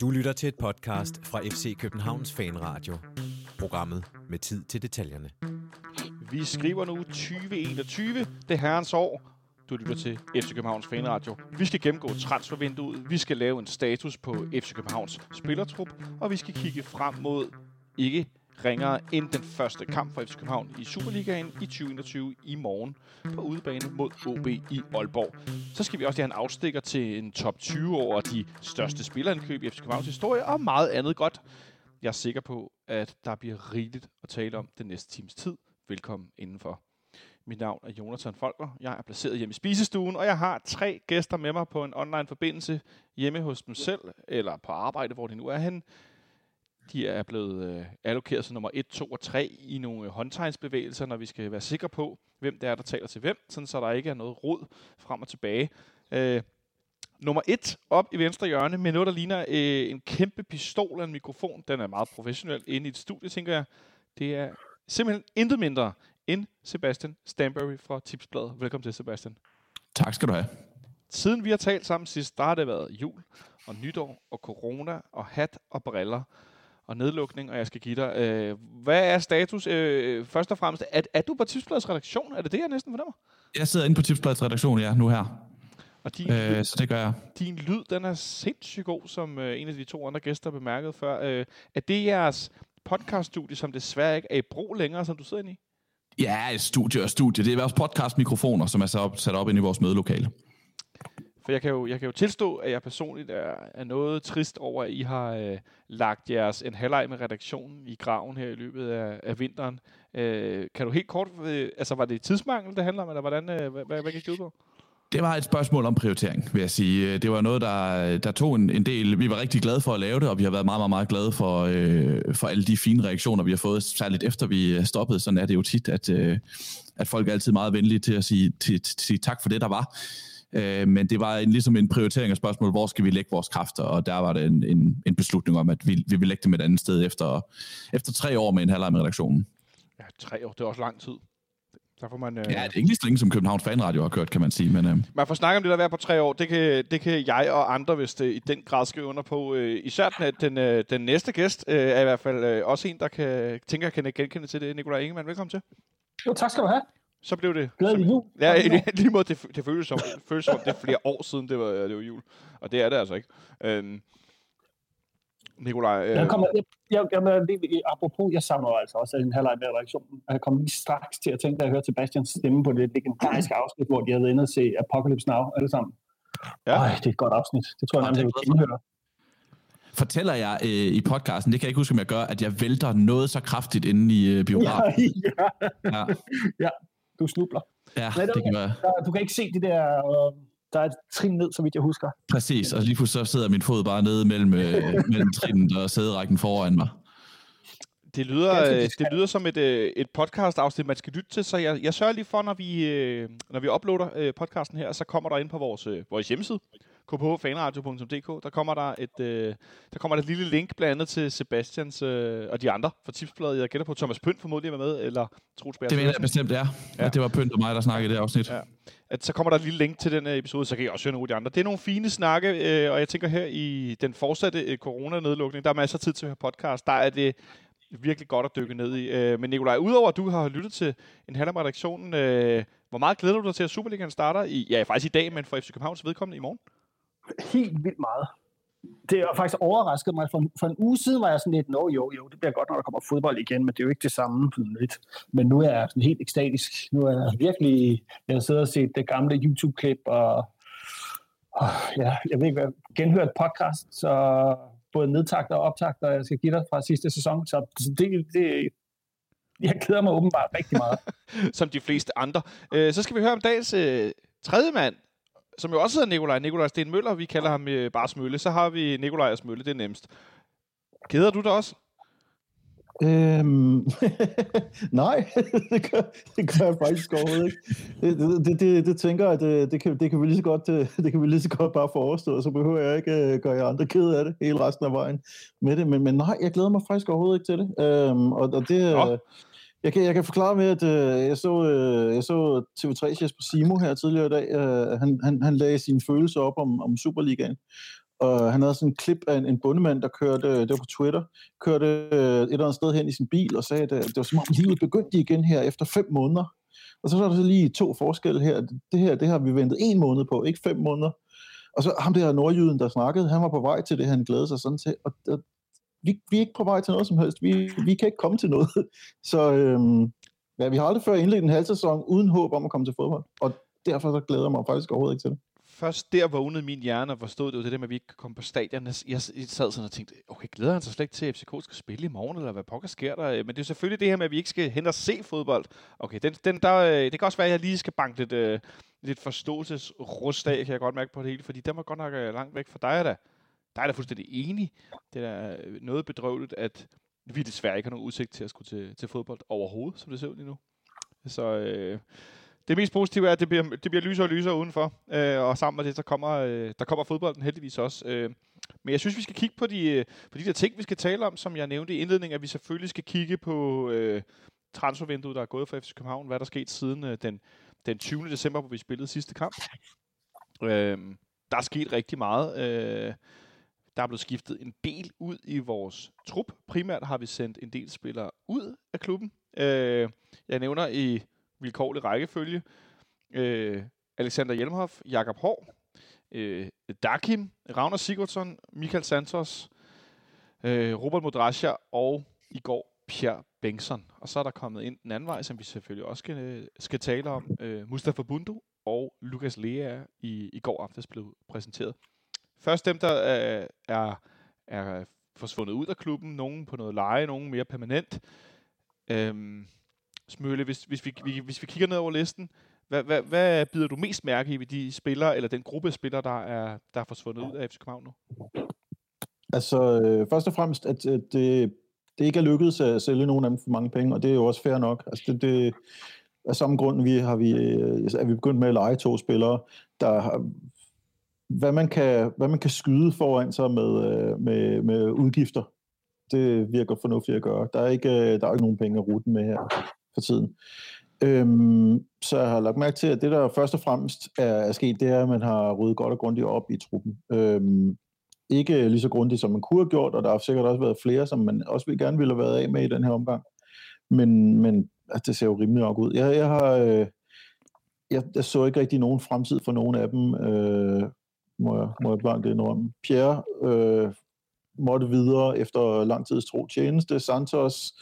Du lytter til et podcast fra FC Københavns Fanradio. Programmet med tid til detaljerne. Vi skriver nu 2021, det herrens år. Du lytter til FC Københavns Fanradio. Vi skal gennemgå transfervinduet, vi skal lave en status på FC Københavns spillertrup, og vi skal kigge frem mod ikke ringere end den første kamp for FC København i Superligaen i 2021 i morgen på udebane mod OB i Aalborg. Så skal vi også have en afstikker til en top 20 over de største spillerindkøb i FC Københavns historie og meget andet godt. Jeg er sikker på, at der bliver rigeligt at tale om den næste times tid. Velkommen indenfor. Mit navn er Jonathan Folker. Jeg er placeret hjemme i spisestuen, og jeg har tre gæster med mig på en online forbindelse hjemme hos dem selv, eller på arbejde, hvor de nu er henne. De er blevet øh, allokeret som nummer 1, 2 og 3 i nogle øh, håndtegnsbevægelser, når vi skal være sikre på, hvem det er, der taler til hvem, sådan så der ikke er noget rod frem og tilbage. Øh, nummer 1 op i venstre hjørne med noget, der ligner øh, en kæmpe pistol af en mikrofon. Den er meget professionel inde i et studie, tænker jeg. Det er simpelthen intet mindre end Sebastian Stanbury fra Tipsbladet. Velkommen til, Sebastian. Tak skal du have. Siden vi har talt sammen sidst, der har det været jul og nytår og corona og hat og briller og nedlukning, og jeg skal give dig. Øh, hvad er status? Øh, først og fremmest, er, er du på Tipsbladets redaktion? Er det det, jeg næsten fornemmer? Jeg sidder inde på Tipsbladets redaktion, ja, nu her. Og din, øh, så det gør jeg. Din lyd, den er sindssygt god, som øh, en af de to andre gæster bemærkede før. Øh, er det jeres podcaststudie, som desværre ikke er i brug længere, som du sidder inde i? Ja, studie og studie. Det er vores podcast-mikrofoner, som er sat op, sat op inde i vores mødelokale. For jeg kan jo, jeg kan jo tilstå, at jeg personligt er, er noget trist over, at I har øh, lagt jeres en halvleg med redaktionen i graven her i løbet af, af vinteren. Øh, kan du helt kort, øh, altså var det tidsmangel, det handler om, eller hvordan, øh, hvad, hvad, hvad gik det ud på? Det var et spørgsmål om prioritering, vil jeg sige. Øh, det var noget, der, der tog en, en del. Vi var rigtig glade for at lave det, og vi har været meget, meget, meget glade for, øh, for alle de fine reaktioner, vi har fået, særligt efter vi øh, stoppede. Sådan er det jo tit, at, øh, at folk er altid meget venlige til at sige, til, til, sige tak for det, der var. Øh, men det var en, ligesom en prioritering af spørgsmål, hvor skal vi lægge vores kræfter, og der var det en, en, en beslutning om, at vi, vi vil lægge dem et andet sted efter, efter tre år med en halvleg med redaktionen. Ja, tre år, det er også lang tid. Der får man, øh... Ja, det er ikke lige så længe, som Københavns Fanradio har kørt, kan man sige. Men, øh... Man får snakket om det der være på tre år. Det kan, det kan jeg og andre, hvis det i den grad skrive under på. Øh, især den, den, øh, den næste gæst øh, er i hvert fald øh, også en, der kan, tænker, kan genkende til det. Nikolaj Ingemann, velkommen til. Jo, tak skal du have. Så blev det... Glædelig jul. Ja, i lige måde, det, det føles som, det føles som det er flere år siden, det var, det var jul. Og det er det altså ikke. Øhm, Nikolaj... Øh... Jeg kommer, jeg, jeg, jeg, jeg, apropos, jeg savner altså også en halvleg med reaktionen. Jeg kom lige straks til at tænke, da jeg hørte Sebastians stemme på det legendariske afsnit, hvor de havde været inde og se Apocalypse Now alle sammen. Ja. Øj, det er et godt afsnit. Det tror jeg, man vil indhøre. Fortæller jeg øh, i podcasten, det kan jeg ikke huske, om jeg gør, at jeg vælter noget så kraftigt inde i øh, biografen. Ja, ja. ja. ja, du snubler. Ja, Nej, det kan være. Du kan ikke se det der... Øh, der er et trin ned, så vidt jeg husker. Præcis, og lige pludselig så sidder min fod bare nede mellem, øh, mellem trinet og sæderækken foran mig. Det lyder, øh, det lyder som et, øh, et podcast-afsnit, man skal lytte til, så jeg, jeg sørger lige for, når vi, når vi uploader podcasten her, så kommer der ind på vores, vores hjemmeside, kphfanradio.dk, der kommer der et, øh, der kommer der et lille link blandt andet til Sebastians øh, og de andre fra Tipsbladet. Jeg gætter på, Thomas Pønt formodentlig var med, eller Troels Det mener jeg bestemt, ja. ja. Det var Pønt og mig, der snakkede i det afsnit. Ja. At, så kommer der et lille link til den uh, episode, så kan jeg også høre nogle af de andre. Det er nogle fine snakke, øh, og jeg tænker her i den fortsatte øh, coronanedlukning, der er masser af tid til at høre podcast. Der er det virkelig godt at dykke ned i. Øh, men Nikolaj, udover at du har lyttet til en halv redaktionen, øh, hvor meget glæder du dig til, at Superligaen starter i, ja, faktisk i dag, men for FC Københavns vedkommende i morgen? Helt vildt meget. Det har faktisk overrasket mig. For, for en uge siden var jeg sådan lidt, nå jo, jo, det bliver godt, når der kommer fodbold igen, men det er jo ikke det samme. Lidt. Men nu er jeg sådan helt ekstatisk. Nu er jeg virkelig, jeg har siddet og set det gamle YouTube-klip, og, og ja, jeg ved ikke hvad, genhørt podcast, så både nedtagter og optagter, jeg skal give dig fra sidste sæson. Så, så det, det, jeg glæder mig åbenbart rigtig meget. Som de fleste andre. Øh, så skal vi høre om dagens øh, tredje mand, som jo også hedder Nikolaj, Nikolaj Sten Møller, vi kalder ham øh, bare Smølle, så har vi Nikolaj og Smølle, det er nemmest. Keder du dig også? Øhm, nej, det gør, det gør jeg faktisk overhovedet ikke. Det, det, det, det tænker jeg, det, det, kan, det, kan vi lige så godt, det, det kan vi lige så godt bare få overstået, så behøver jeg ikke uh, gøre jer andre ked af det hele resten af vejen med det. Men, men nej, jeg glæder mig faktisk overhovedet ikke til det. Øhm, og, og det, jeg kan, jeg kan forklare med, at øh, jeg så, øh, jeg så TV3's Jesper Simo her tidligere i dag. Øh, han, han, han lagde sine følelser op om, om Superligaen. Og han havde sådan en klip af en, en bundemand, der kørte, øh, det var på Twitter, kørte øh, et eller andet sted hen i sin bil og sagde, at øh, det var som om livet begyndte igen her efter fem måneder. Og så er der så lige to forskelle her. Det her, det har vi ventet en måned på, ikke fem måneder. Og så ham der nordjyden, der snakkede, han var på vej til det, han glædede sig sådan til. Og vi, vi er ikke på vej til noget som helst. Vi, vi kan ikke komme til noget. Så øhm, ja, vi har aldrig før indledt en halv sæson uden håb om at komme til fodbold. Og derfor så glæder jeg mig faktisk overhovedet ikke til det. Først der vågnede min hjerne og forstod det, var det der med, at vi ikke kan komme på stadion. Jeg sad sådan og tænkte, okay, glæder han sig slet ikke til, at FCK skal spille i morgen, eller hvad pokker sker der? Men det er selvfølgelig det her med, at vi ikke skal hen og se fodbold. Okay, den, den der, øh, det kan også være, at jeg lige skal banke lidt, øh, lidt forståelsesrust af, kan jeg godt mærke på det hele, fordi den var godt nok øh, langt væk fra dig da. Der er da fuldstændig enig. Det er øh, noget bedrøveligt, at vi desværre ikke har nogen udsigt til at skulle til, til fodbold overhovedet, som det ser ud lige nu. Så øh, det mest positive er, at det bliver, det bliver lysere og lysere udenfor, øh, og sammen med det, så kommer, øh, der kommer fodbolden heldigvis også. Øh, men jeg synes, vi skal kigge på de, øh, på de der ting, vi skal tale om, som jeg nævnte i indledningen, at vi selvfølgelig skal kigge på øh, transfervinduet, der er gået for FC København, hvad der er sket siden øh, den, den 20. december, hvor vi spillede sidste kamp. Øh, der er sket rigtig meget. Øh, der er blevet skiftet en del ud i vores trup. Primært har vi sendt en del spillere ud af klubben. Øh, jeg nævner i vilkårlig rækkefølge øh, Alexander Hjelmhoff, Jakob Hård, øh, Dakim, Ragnar Sigurdsson, Michael Santos, øh, Robert Modrasja og i går Pierre Bengtsson. Og så er der kommet ind den anden vej, som vi selvfølgelig også skal, øh, skal tale om. Øh, Mustafa Bundu og Lukas Lea i, i går aftes blev præsenteret. Først dem, der er, er, er forsvundet ud af klubben. Nogen på noget leje, nogen mere permanent. Øhm, Smølle, hvis, hvis, vi, vi, hvis vi kigger ned over listen, hvad, hvad, hvad bider du mest mærke i ved de spillere, eller den gruppe spillere, der er, der er forsvundet ud af FC København nu? Altså, øh, først og fremmest, at, at det, det ikke er lykkedes at sælge nogen af dem for mange penge, og det er jo også fair nok. Altså, det, det, af samme grund vi har vi, øh, er vi begyndt med at lege to spillere, der har, hvad man kan, hvad man kan skyde foran sig med, øh, med, med udgifter. Det virker fornuftigt at gøre. Der er ikke, øh, der er ikke nogen penge at rute med her for tiden. Øhm, så jeg har lagt mærke til, at det, der først og fremmest er, er sket, det er, at man har ryddet godt og grundigt op i truppen. Øhm, ikke lige så grundigt, som man kunne have gjort, og der har sikkert også været flere, som man også vil gerne ville have været af med i den her omgang. Men, men altså, det ser jo rimelig nok ud. Jeg, jeg har... Øh, jeg, jeg så ikke rigtig nogen fremtid for nogen af dem. Øh, må jeg, må jeg blankt indrømme. Pierre øh, måtte videre efter lang tids tro tjeneste. Santos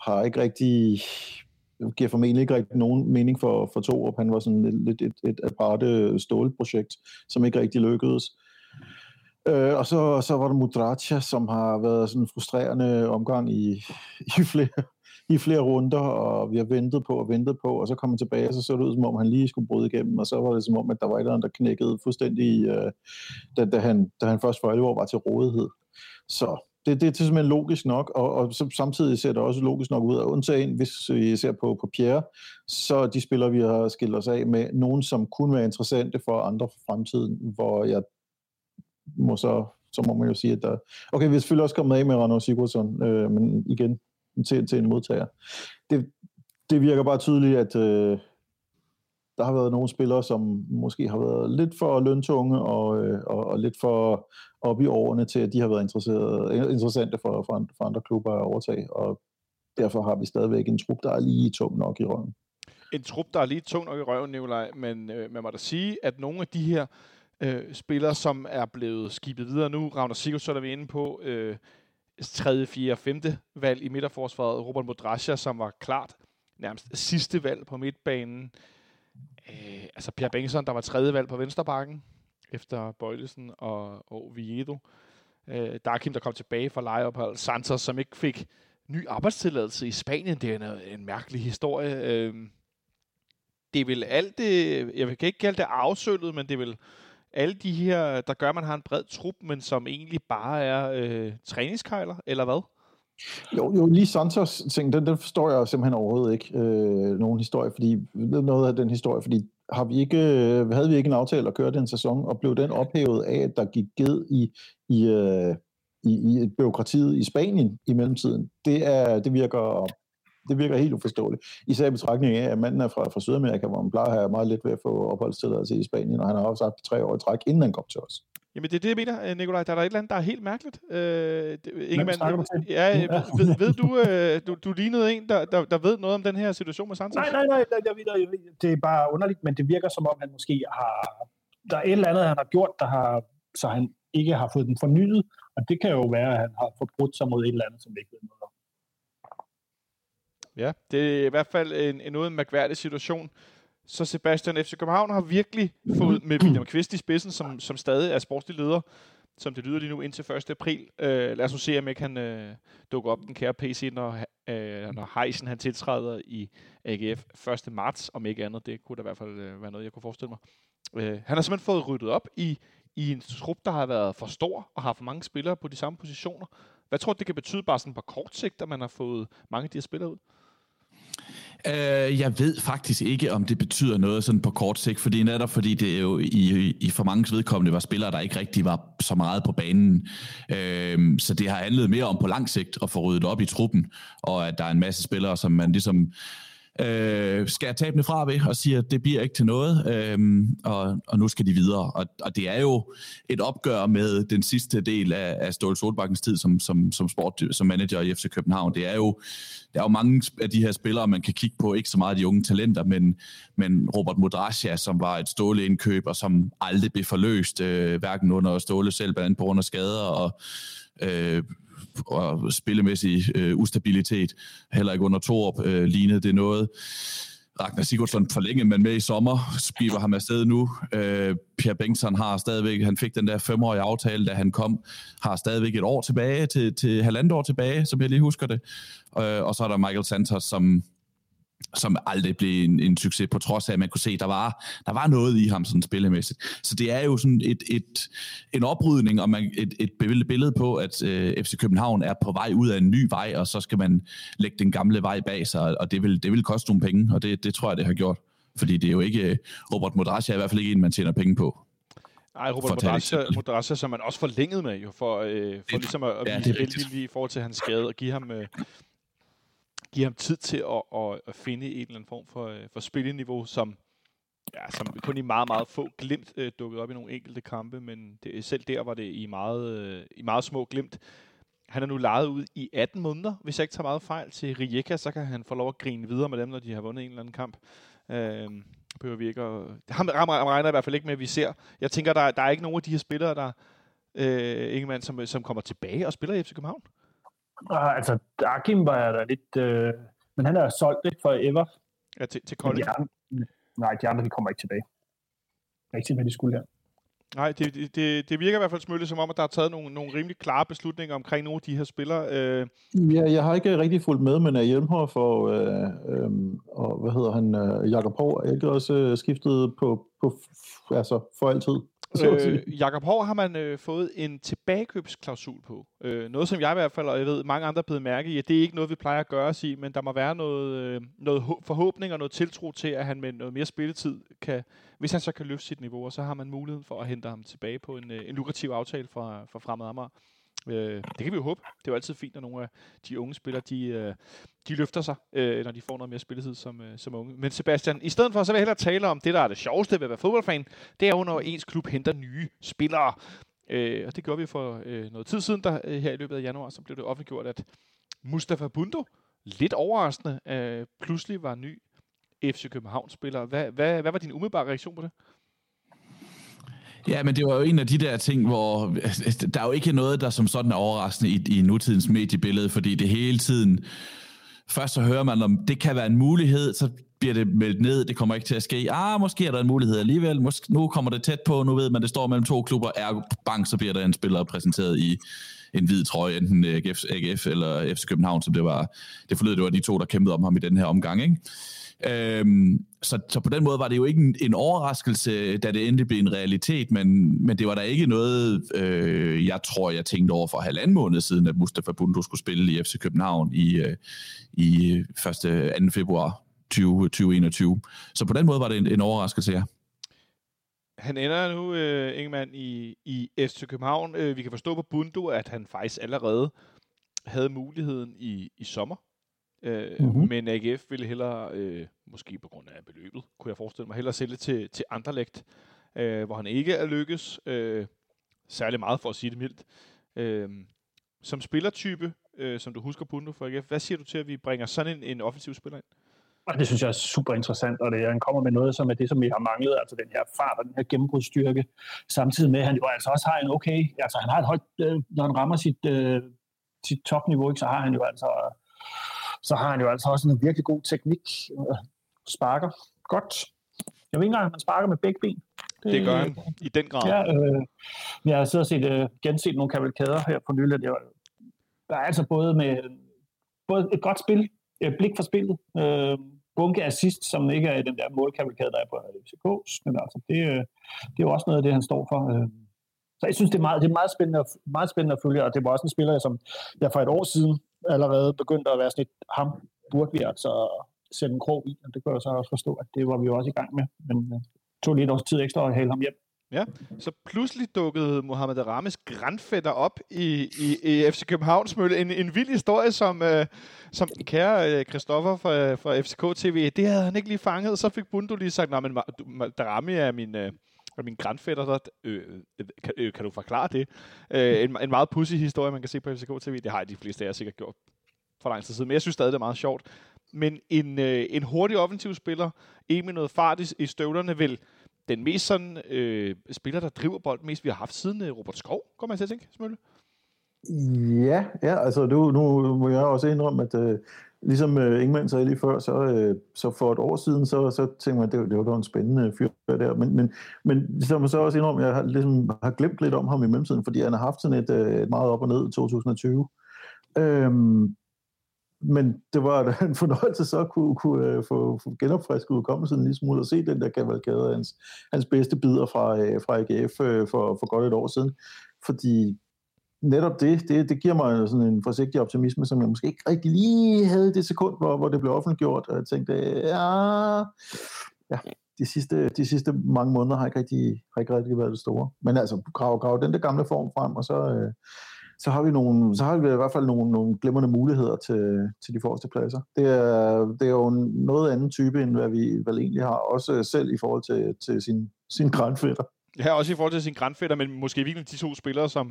har ikke rigtig giver formentlig ikke rigtig nogen mening for, for to år. Han var sådan lidt et, et, et aparte stålprojekt, som ikke rigtig lykkedes. Øh, og så, så var der Mudracha, som har været sådan en frustrerende omgang i, i flere, i flere runder, og vi har ventet på og ventet på, og så kom han tilbage, og så så det ud, som om han lige skulle bryde igennem, og så var det som om, at der var et eller andet, der knækkede fuldstændig, øh, da, da, han, da han først for alvor var til rådighed. Så det, det er simpelthen logisk nok, og, og så, samtidig ser det også logisk nok ud, at undtagen, hvis vi ser på, på Pierre, så de spillere, vi har skilt os af med, nogen, som kunne være interessante for andre for fremtiden, hvor jeg må så, så må man jo sige, at der... Okay, vi er selvfølgelig også kommet af med Randers Sigurdsson, øh, men igen, til, til en modtager. Det, det virker bare tydeligt, at øh, der har været nogle spillere, som måske har været lidt for løntunge og, øh, og, og lidt for op i årene til, at de har været interessante for, for, andre, for andre klubber at overtage, og derfor har vi stadigvæk en trup, der er lige tung nok i røven. En trup, der er lige tung nok i røven, Nikolaj, men øh, man må da sige, at nogle af de her øh, spillere, som er blevet skibet videre nu, Ragnar Sigurdsson er vi inde på, øh, tredje, fjerde, femte valg i midterforsvaret. Robert Modrasja, som var klart nærmest sidste valg på midtbanen. Øh, altså Pierre Bengtsson, der var tredje valg på venstrebakken efter Bøjlesen og, og Viedo. Øh, Darkim, der kom tilbage fra lejeophold. Santos, som ikke fik ny arbejdstilladelse i Spanien. Det er en, en mærkelig historie. Øh, det er vel alt det, jeg kan ikke kalde det afsøllet, men det er vel alle de her, der gør, at man har en bred trup, men som egentlig bare er øh, træningskejler, eller hvad? Jo, jo lige Santos ting, den, den forstår jeg simpelthen overhovedet ikke øh, nogen historie, fordi noget af den historie, fordi har vi ikke, øh, havde vi ikke en aftale at køre den sæson, og blev den ophævet af, at der gik ged i, i, øh, i, i byråkratiet i Spanien i mellemtiden. Det, er, det virker det virker helt uforståeligt. Især i betragtning af, at manden er fra, fra Sydamerika, hvor man plejer at have meget let ved at få opholdstilladelse i Spanien, og han har også haft tre år i træk, inden han kom til os. Jamen, det er det, jeg mener, øh, Nikolaj. Der er der et eller andet, der er helt mærkeligt. Øh, Ingemann, ja, ved, ved du, øh, du, du lignede en, der, der, der ved noget om den her situation med Sanchez? Nej, nej, nej, jeg ved, jeg det er bare underligt, men det virker som om, han måske har... Der er et eller andet, han har gjort, der har, så han ikke har fået den fornyet, og det kan jo være, at han har forbrudt sig mod et eller andet, som vi ikke ved noget. Ja, det er i hvert fald en, en noget mærkværdig situation. Så Sebastian FC København har virkelig fået med William Kvist i spidsen, som, som stadig er sportslig leder, som det lyder lige nu indtil 1. april. Øh, lad os nu se, om ikke han øh, dukker op den kære PC, når, øh, når Heisen han tiltræder i AGF 1. marts, om ikke andet. Det kunne da i hvert fald øh, være noget, jeg kunne forestille mig. Øh, han har simpelthen fået ryddet op i, i en trup, der har været for stor og har for mange spillere på de samme positioner. Hvad tror du, det kan betyde bare sådan på kort sigt, at man har fået mange af de her spillere ud? Øh, jeg ved faktisk ikke, om det betyder noget sådan på kort sigt, fordi netop fordi det jo i, i for mange vedkommende var spillere, der ikke rigtig var så meget på banen. Øh, så det har handlet mere om på lang sigt at få ryddet op i truppen, og at der er en masse spillere, som man ligesom øh, skærer tabene fra ved og siger, at det bliver ikke til noget, øh, og, og nu skal de videre. Og, og det er jo et opgør med den sidste del af, af Ståle Solbakkens tid som, som, som, sport, som manager i FC København. Det er jo, der er jo mange af de her spillere, man kan kigge på, ikke så meget de unge talenter, men, men Robert Modrasja, som var et ståleindkøb, og som aldrig blev forløst, øh, hverken under Ståle selv, blandt andet på grund af skader, og øh, og spillemæssig øh, ustabilitet. Heller ikke under Torup øh, lignede det noget. Ragnar Sigurdsson forlængede man med i sommer, skiver ham afsted nu. Øh, Pierre Bengtsson har stadigvæk, han fik den der femårige aftale, da han kom, har stadigvæk et år tilbage, til, til halvandet år tilbage, som jeg lige husker det. Øh, og så er der Michael Santos, som som aldrig blev en, en succes, på trods af, at man kunne se, at der var, der var noget i ham sådan spillemæssigt. Så det er jo sådan et, et, en oprydning, og man, et, et billede på, at øh, FC København er på vej ud af en ny vej, og så skal man lægge den gamle vej bag sig, og det vil, det vil koste nogle penge, og det, det tror jeg, det har gjort. Fordi det er jo ikke, øh, Robert Modrasja er i hvert fald ikke en, man tjener penge på. Nej, Robert Modrasja, som man også forlænget med, jo, for, øh, for ligesom at, at ja, vise velvilje i forhold til hans skade, og give ham, øh, give ham tid til at, at, at finde en eller anden form for, øh, for spilleniveau, som, ja, som kun i meget, meget få glimt øh, dukket op i nogle enkelte kampe, men det, selv der var det i meget, øh, i meget små glimt. Han er nu lejet ud i 18 måneder, hvis jeg ikke tager meget fejl, til Rijeka, så kan han få lov at grine videre med dem, når de har vundet en eller anden kamp. Øh, behøver vi ikke at... Ham, ham regner i hvert fald ikke med, at vi ser. Jeg tænker, der, der er ikke nogen af de her spillere, der, øh, Ingemann, som, øh, som kommer tilbage og spiller i FC København. Uh, altså, Akim var der lidt... Øh, men han er solgt ikke for ever. Ja, til, til Kolding? De andre, nej, de andre de kommer ikke tilbage. Rigtig, hvad de skulle her. Nej, det, det, det virker i hvert fald smølle som om, at der er taget nogle, nogle rimelig klare beslutninger omkring nogle af de her spillere. Øh. Ja, jeg har ikke rigtig fulgt med, men Hjelmhoff og, øh, øh, og hvad hedder han, øh, Jakob Hård er ikke også øh, skiftet på, på altså for altid? Øh, Jakob Hård har man øh, fået en tilbagekøbsklausul på. Øh, noget, som jeg i hvert fald, og jeg ved, mange andre er blevet mærke i, at det er ikke noget, vi plejer at gøre os i, men der må være noget, øh, noget forhåbning og noget tiltro til, at han med noget mere spilletid kan, hvis han så kan løfte sit niveau, og så har man muligheden for at hente ham tilbage på en, øh, en lukrativ aftale fra, fra Fremad Amager. Øh, det kan vi jo håbe. Det er jo altid fint, når nogle af de unge spillere, de, øh, de løfter sig, øh, når de får noget mere spilletid som, øh, som unge. Men Sebastian, i stedet for, så vil jeg hellere tale om det, der er det sjoveste ved at være fodboldfan. Det er jo, når ens klub henter nye spillere. Øh, og det gjorde vi for øh, noget tid siden, der øh, her i løbet af januar, så blev det offentliggjort, at Mustafa Bundo, lidt overraskende, øh, pludselig var ny FC København-spiller. Hvad, hvad, hvad var din umiddelbare reaktion på det? Ja, men det var jo en af de der ting, hvor altså, der er jo ikke noget, der som sådan er overraskende i, i nutidens mediebillede, fordi det hele tiden, først så hører man om, det kan være en mulighed, så bliver det meldt ned, det kommer ikke til at ske. Ah, måske er der en mulighed alligevel, måske, nu kommer det tæt på, nu ved man, det står mellem to klubber, er bank, så bliver der en spiller præsenteret i en hvid trøje, enten øh, AGF, AGF eller FC København, som det var, det forlod, det var de to, der kæmpede om ham i den her omgang, ikke? Øhm, så, så på den måde var det jo ikke en, en overraskelse, da det endelig blev en realitet, men, men det var da ikke noget, øh, jeg tror, jeg tænkte over for halvanden måned siden, at Mustafa Bundu skulle spille i FC København i, øh, i 1. 2. februar 20, 2021. Så på den måde var det en, en overraskelse, ja. Han ender nu, øh, Ingemann, i, i FC København. Øh, vi kan forstå på Bundu, at han faktisk allerede havde muligheden i, i sommer Øh, mm-hmm. Men AGF ville hellere, øh, måske på grund af beløbet, kunne jeg forestille mig, hellere sælge til, til Anderlecht, øh, hvor han ikke er lykkes. Øh, særlig meget for at sige det mildt. Øh, som spillertype, øh, som du husker Bundo for AGF, hvad siger du til, at vi bringer sådan en, en offensiv spiller ind? Og det synes jeg er super interessant, og det, han kommer med noget, som er det, som vi har manglet, altså den her fart og den her gennembrudsstyrke, samtidig med, at han jo altså også har en okay, altså han har et højt, øh, når han rammer sit, øh, sit topniveau, ikke, så har han jo altså så har han jo altså også en virkelig god teknik, øh, sparker godt. Jeg ved ikke engang, om han sparker med begge ben. Det, det gør han, i den grad. Ja, øh, jeg har siddet og set, øh, genset nogle kavalkader her på nylig. Det var, der er altså både med både et godt spil, et blik for spillet, øh, bunke assist, som ikke er i den der målkavalkade, der er på FCK's, men altså, det, øh, det er jo også noget af det, han står for. Øh. Så jeg synes, det er meget, det er meget, spændende, meget spændende at følge, og det var også en spiller, som jeg for et år siden allerede begyndte at være sådan et, ham burde vi altså sætte en krog i, og det kan jeg så også forstå, at det var vi jo også i gang med, men uh, tog lidt års tid ekstra at hale ham hjem. Ja, så pludselig dukkede Mohamed Rames grandfætter op i, i, i FC Københavns mølle. En, en vild historie, som, øh, som kære øh, Christoffer fra, fra FCK TV, det havde han ikke lige fanget. Så fik Bundu lige sagt, men Darami er min, Øh, og min grandfætter, der, øh, øh, kan, øh, kan du forklare det? Øh, en, en meget pussy historie, man kan se på FCK TV. Det har de fleste af jer sikkert gjort for lang tid siden, men jeg synes stadig, det er meget sjovt. Men en, øh, en hurtig offensiv spiller, en med noget fart i, i støvlerne, vil den mest sådan, øh, spiller, der driver bolden mest, vi har haft siden øh, Robert Skov, kommer man til at tænke, Smølle? Ja, ja, altså nu, nu må jeg også indrømme, at øh, ligesom øh, Ingemann sagde lige før, så, øh, så for et år siden, så, så tænkte man, det, det var en spændende fyr der. Men, men, men som så også indrømme, jeg har, ligesom, har glemt lidt om ham i mellemtiden, fordi han har haft sådan et, øh, et meget op og ned i 2020. Øhm, men det var en fornøjelse så at kunne, kunne uh, få, få genopfrisket udkommelsen en lille smule og se den der kavalkade af hans, hans bedste bidder fra, uh, fra AGF uh, øh, for, for godt et år siden. Fordi netop det, det, det giver mig sådan en forsigtig optimisme, som jeg måske ikke rigtig lige havde det sekund, hvor, hvor det blev offentliggjort, og jeg tænkte, ja, ja de sidste, de sidste mange måneder har ikke rigtig, har ikke rigtig været det store. Men altså, grav, grav den der gamle form frem, og så, øh, så har vi nogle, så har vi i hvert fald nogle, nogle glimrende muligheder til, til de forreste pladser. Det er, det er jo noget anden type, end hvad vi vel egentlig har, også selv i forhold til, til sin, sin grandfætter. Ja, også i forhold til sin grandfætter, men måske virkelig de to spillere, som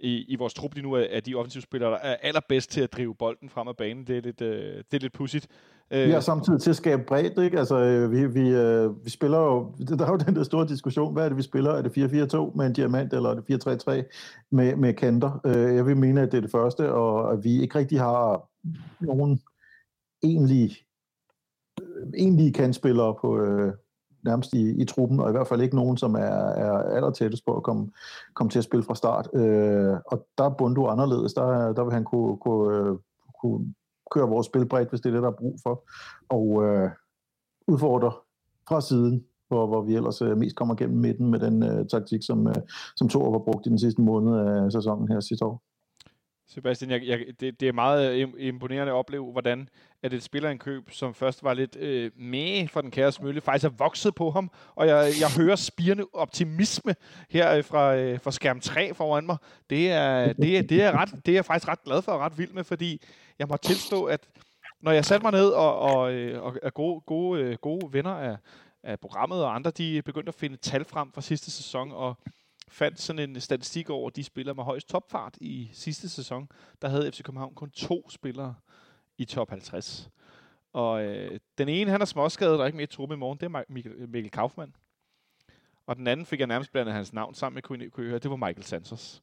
i, i vores trup lige nu er, er de offensivspillere, der er allerbedst til at drive bolden frem af banen. Det er lidt, øh, det er lidt pudsigt. Øh, vi har samtidig til at skabe bredt, ikke? Altså, øh, vi, vi, øh, vi spiller jo, der er jo den der store diskussion, hvad er det, vi spiller? Er det 4-4-2 med en diamant, eller er det 4-3-3 med, med kanter? Øh, jeg vil mene, at det er det første, og at vi ikke rigtig har nogen egentlige, øh, egentlige kantspillere på, øh, nærmest i, i truppen, og i hvert fald ikke nogen, som er, er aller tættest på at komme, komme til at spille fra start. Øh, og der er Bundu anderledes. Der, der vil han kunne, kunne, kunne køre vores spil bredt, hvis det er det, der er brug for, og øh, udfordre fra siden, hvor, hvor vi ellers øh, mest kommer gennem midten med den øh, taktik, som, øh, som Thor var brugt i den sidste måned af sæsonen her sidste år. Sebastian, jeg, jeg, det, det er meget øh, imponerende at opleve, hvordan at et spillerindkøb, som først var lidt øh, med for den kære Smølle, faktisk er vokset på ham. Og jeg, jeg hører spirende optimisme her øh, fra, øh, fra skærm 3 foran mig. Det er, det, er, det, er ret, det er jeg faktisk ret glad for og ret vild med, fordi jeg må tilstå, at når jeg satte mig ned og, og, øh, og, og gode, gode, øh, gode venner af, af programmet, og andre de begyndte at finde tal frem fra sidste sæson, og fandt sådan en statistik over de spillere med højst topfart i sidste sæson. Der havde FC København kun to spillere i top 50. Og øh, den ene, han er småskadet, der er ikke mere i truppen i morgen, det er Mikkel, Mikkel Kaufmann. Og den anden fik jeg nærmest blandet hans navn sammen med, kunne, kunne høre, det var Michael Santos.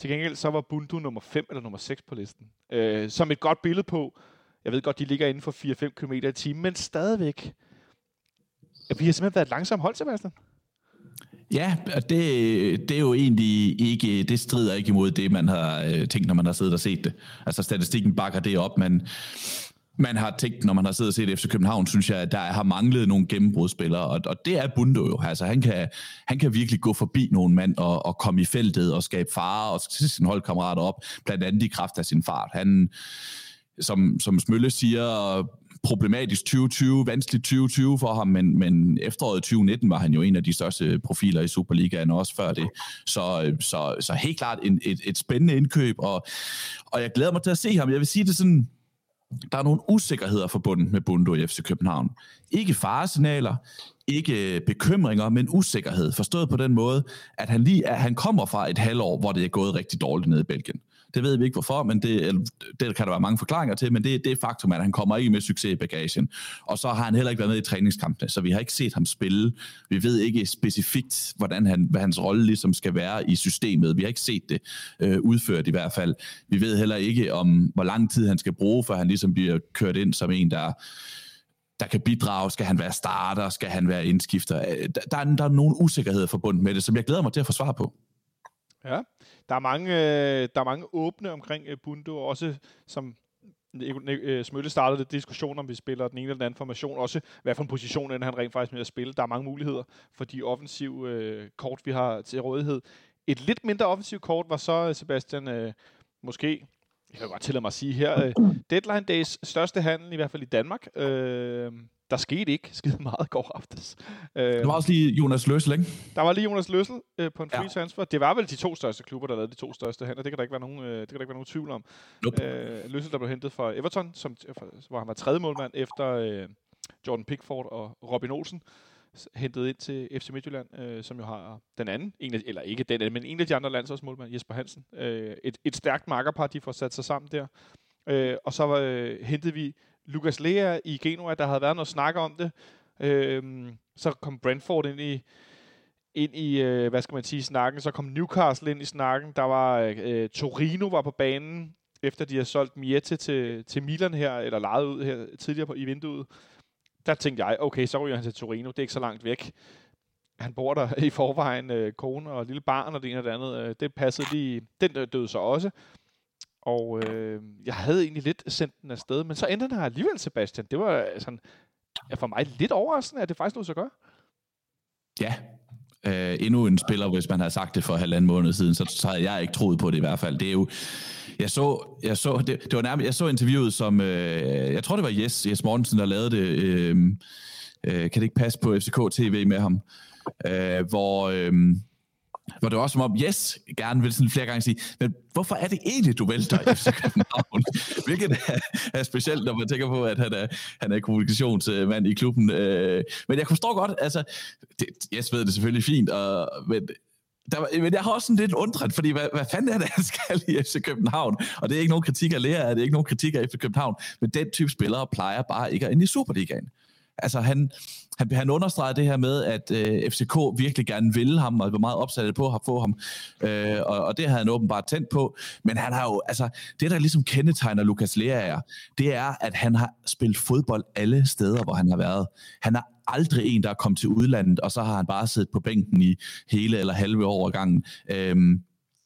Til gengæld så var Bundu nummer 5 eller nummer 6 på listen. Øh, som et godt billede på, jeg ved godt, de ligger inden for 4-5 km i timen, men stadigvæk, vi har simpelthen været et langsomt hold, Sebastian. Ja, det, det er jo egentlig ikke, det strider ikke imod det, man har øh, tænkt, når man har siddet og set det. Altså statistikken bakker det op, men man har tænkt, når man har siddet og set FC København, synes jeg, at der har manglet nogle gennembrudspillere, og, og det er Bundo jo. Altså, han kan, han kan virkelig gå forbi nogle mand og, og komme i feltet og skabe fare og sætte sine holdkammerater op, blandt andet i kraft af sin fart. Han, som, som Smølle siger, problematisk 2020, vanskeligt 2020 for ham, men, men efteråret 2019 var han jo en af de største profiler i Superligaen, også før det. Så, så, så helt klart en, et, et spændende indkøb, og, og jeg glæder mig til at se ham. Jeg vil sige det sådan, der er nogle usikkerheder forbundet med Bundo i FC København. Ikke faresignaler, ikke øh, bekymringer, men usikkerhed. Forstået på den måde, at han, lige, at han kommer fra et halvår, hvor det er gået rigtig dårligt nede i Belgien. Det ved vi ikke hvorfor, men det, det kan der være mange forklaringer til, men det, det er faktum, at han kommer ikke med succes i bagagen. Og så har han heller ikke været med i træningskampene, så vi har ikke set ham spille. Vi ved ikke specifikt, hvordan han, hvad hans rolle ligesom skal være i systemet. Vi har ikke set det øh, udført i hvert fald. Vi ved heller ikke om, hvor lang tid han skal bruge, for han ligesom bliver kørt ind som en, der der kan bidrage. Skal han være starter? Skal han være indskifter? Øh, der, der, er, der er nogle usikkerheder forbundet med det, som jeg glæder mig til at få svar på. Ja, der er mange, øh, der er mange åbne omkring øh, Bundo, også som øh, øh, Smølle startede diskussion om vi spiller den ene eller den anden formation, også hvad for en position end han rent faktisk med at spille. Der er mange muligheder for de offensive øh, kort, vi har til rådighed. Et lidt mindre offensivt kort var så, øh, Sebastian, øh, måske jeg kan godt tillade mig at sige her, øh, Deadline Days største handel, i hvert fald i Danmark, øh, der skete ikke skide meget går aftes. Øh, der var også lige Jonas Løssel, ikke? Der var lige Jonas Løssel øh, på en free ja. transfer. Det var vel de to største klubber, der lavede de to største handler. Det kan der ikke være nogen, øh, det kan der ikke være nogen tvivl om. Nope. Øh, Løssel, der blev hentet fra Everton, som, hvor han var tredje målmand efter øh, Jordan Pickford og Robin Olsen hentet ind til FC Midtjylland, øh, som jo har den anden, en af, eller ikke den, men en af de andre landsholdsmålmænd, Jesper Hansen. Øh, et, et stærkt markerpar, de får sat sig sammen der. Øh, og så øh, hentede vi Lucas Lea i Genoa, der havde været noget snak om det. Øh, så kom Brentford ind i, ind i, øh, hvad skal man sige, snakken. Så kom Newcastle ind i snakken. Der var øh, Torino var på banen, efter de har solgt Miete til, til Milan her, eller lejet ud her tidligere på, i vinduet der tænkte jeg, okay, så ryger han til Torino, det er ikke så langt væk. Han bor der i forvejen, øh, kone og lille barn og det ene og det andet. Øh, det passede lige, den døde så også. Og øh, jeg havde egentlig lidt sendt den afsted, men så endte den her alligevel, Sebastian. Det var øh, sådan, ja, for mig lidt overraskende, at det faktisk lå så gøre. Ja, øh, endnu en spiller, hvis man havde sagt det for halvanden måned siden, så, så havde jeg ikke troet på det i hvert fald. Det er jo, jeg så, jeg så, det, det var nærmest, jeg så interviewet som, øh, jeg tror det var Jes, Jes Mortensen, der lavede det, øh, øh, kan det ikke passe på FCK TV med ham, øh, hvor, øh, hvor det var også som om, yes, gerne vil sådan flere gange sige, men hvorfor er det egentlig, du vælter FC København? Hvilket er, er specielt, når man tænker på, at han er, han er kommunikationsmand i klubben. Øh, men jeg forstår godt, altså, det, yes ved det selvfølgelig fint, og, men der, men jeg har også sådan lidt undret, fordi hvad, hvad fanden er det, han skal i FC København? Og det er ikke nogen kritik af lærer, det er ikke nogen kritik af FC København, men den type spillere plejer bare ikke at ende i Superligaen. Altså han, han, han understreger det her med, at øh, FCK virkelig gerne ville ham, og var meget opsat på at få ham, øh, og, og det har han åbenbart tændt på, men han har jo, altså, det der ligesom kendetegner Lukas Lea det er, at han har spillet fodbold alle steder, hvor han har været. Han har aldrig en, der er kommet til udlandet, og så har han bare siddet på bænken i hele eller halve år gangen. Øhm,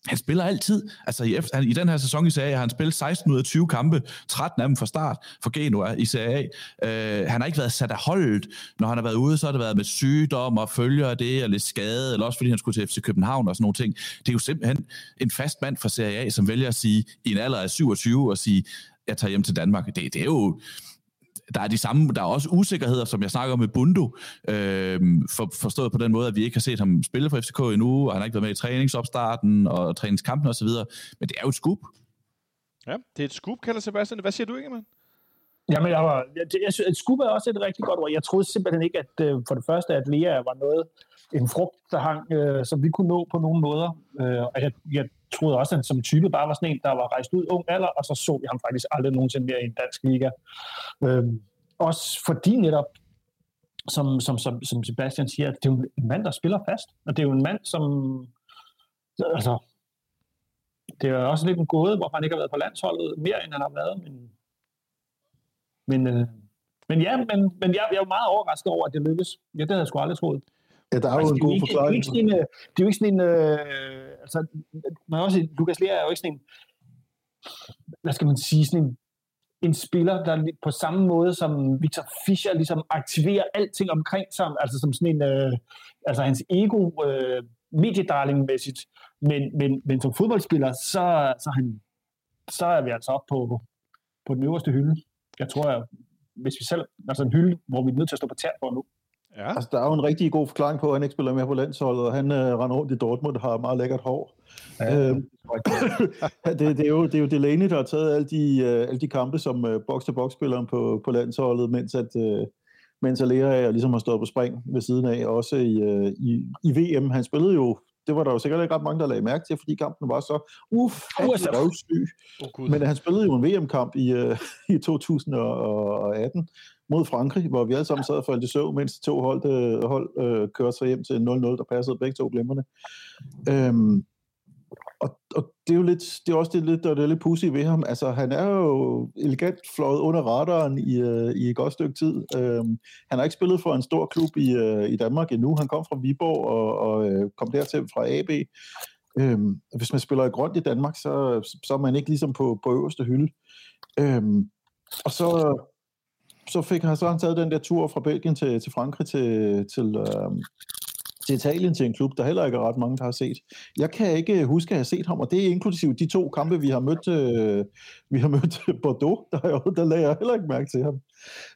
han spiller altid. Altså i, efter, i den her sæson i Serie A har han spillet 16 ud af 20 kampe, 13 af dem fra start for Genoa i Serie A. Øh, han har ikke været sat af holdet. Når han har været ude, så har det været med sygdom og følger af det, og lidt skade, eller også fordi han skulle til FC København og sådan nogle ting. Det er jo simpelthen en fast mand fra Serie A, som vælger at sige, i en alder af 27, og sige, jeg tager hjem til Danmark. Det, det er jo der er de samme, der er også usikkerheder, som jeg snakker med Bundo, øh, for, forstået på den måde, at vi ikke har set ham spille for FCK endnu, og han har ikke været med i træningsopstarten og træningskampen osv., men det er jo et scoop. Ja, det er et scoop, kalder Sebastian. Hvad siger du, Ingemann? Jamen, jeg, var, jeg, jeg, jeg scoop er også et rigtig godt ord. Jeg troede simpelthen ikke, at øh, for det første, at Lea var noget, en frugt, der hang, øh, som vi kunne nå på nogle måder. Øh, og jeg, jeg troede også, at han som type bare var sådan en, der var rejst ud ung alder, og så så vi ham faktisk aldrig nogensinde mere i en dansk liga. Øh, også fordi netop, som, som, som, som Sebastian siger, det er jo en mand, der spiller fast, og det er jo en mand, som altså, det er også lidt en gåde, hvor han ikke har været på landsholdet mere, end han har været, men, men, øh, men ja, men, men jeg, jeg er jo meget overrasket over, at det lykkes. Ja, det havde jeg sgu aldrig troet. Ja, der er altså, jo en god forklaring. Det er jo ikke sådan en, øh, altså, man også, Lukas Lea er jo ikke sådan en, hvad skal man sige, sådan en, en spiller, der på samme måde som Victor Fischer ligesom aktiverer alting omkring sig, altså som sådan en, øh, altså hans ego, øh, mediedarling-mæssigt, men, men, men som fodboldspiller, så, så, han, så er vi altså oppe på, på den øverste hylde. Jeg tror, at hvis vi selv, altså en hylde, hvor vi er nødt til at stå på tær for nu. Ja. Altså, der er jo en rigtig god forklaring på, at han ikke spiller mere på landsholdet, og han øh, render rundt i Dortmund og har meget lækkert hår. Ja, øh, det, det, er jo, det er jo Delaney, der har taget alle de, øh, alle de kampe som øh, box-to-box-spilleren på, på landsholdet, mens at, øh, mens Alea ligesom har stået på spring ved siden af, også i, øh, i, i VM. Han spillede jo det var der jo sikkert ikke ret mange, der lagde mærke til, fordi kampen var så uff, røvsyg. Oh, Men han spillede jo en VM-kamp i, uh, i 2018 mod Frankrig, hvor vi alle sammen sad og faldt i søvn, mens to hold, uh, hold uh, kørte sig hjem til 0-0, der passede begge to glemmerne. Um, og, og det er jo lidt, det er også det, lidt, der er lidt pussy ved ham. Altså, han er jo elegant fløjet under radaren i, uh, i et godt stykke tid. Um, han har ikke spillet for en stor klub i, uh, i Danmark endnu. Han kom fra Viborg og, og uh, kom dertil fra AB. Um, øhm, hvis man spiller i grønt i Danmark, så, så er man ikke ligesom på, på øverste hylde. Um, og så, så fik han så han taget den der tur fra Belgien til, til Frankrig til, til, uh, til Italien til en klub, der heller ikke er ret mange, der har set. Jeg kan ikke huske at have set ham, og det er inklusiv de to kampe, vi har mødt, øh, vi har mødt Bordeaux, der, jeg, der lagde jeg heller ikke mærke til ham.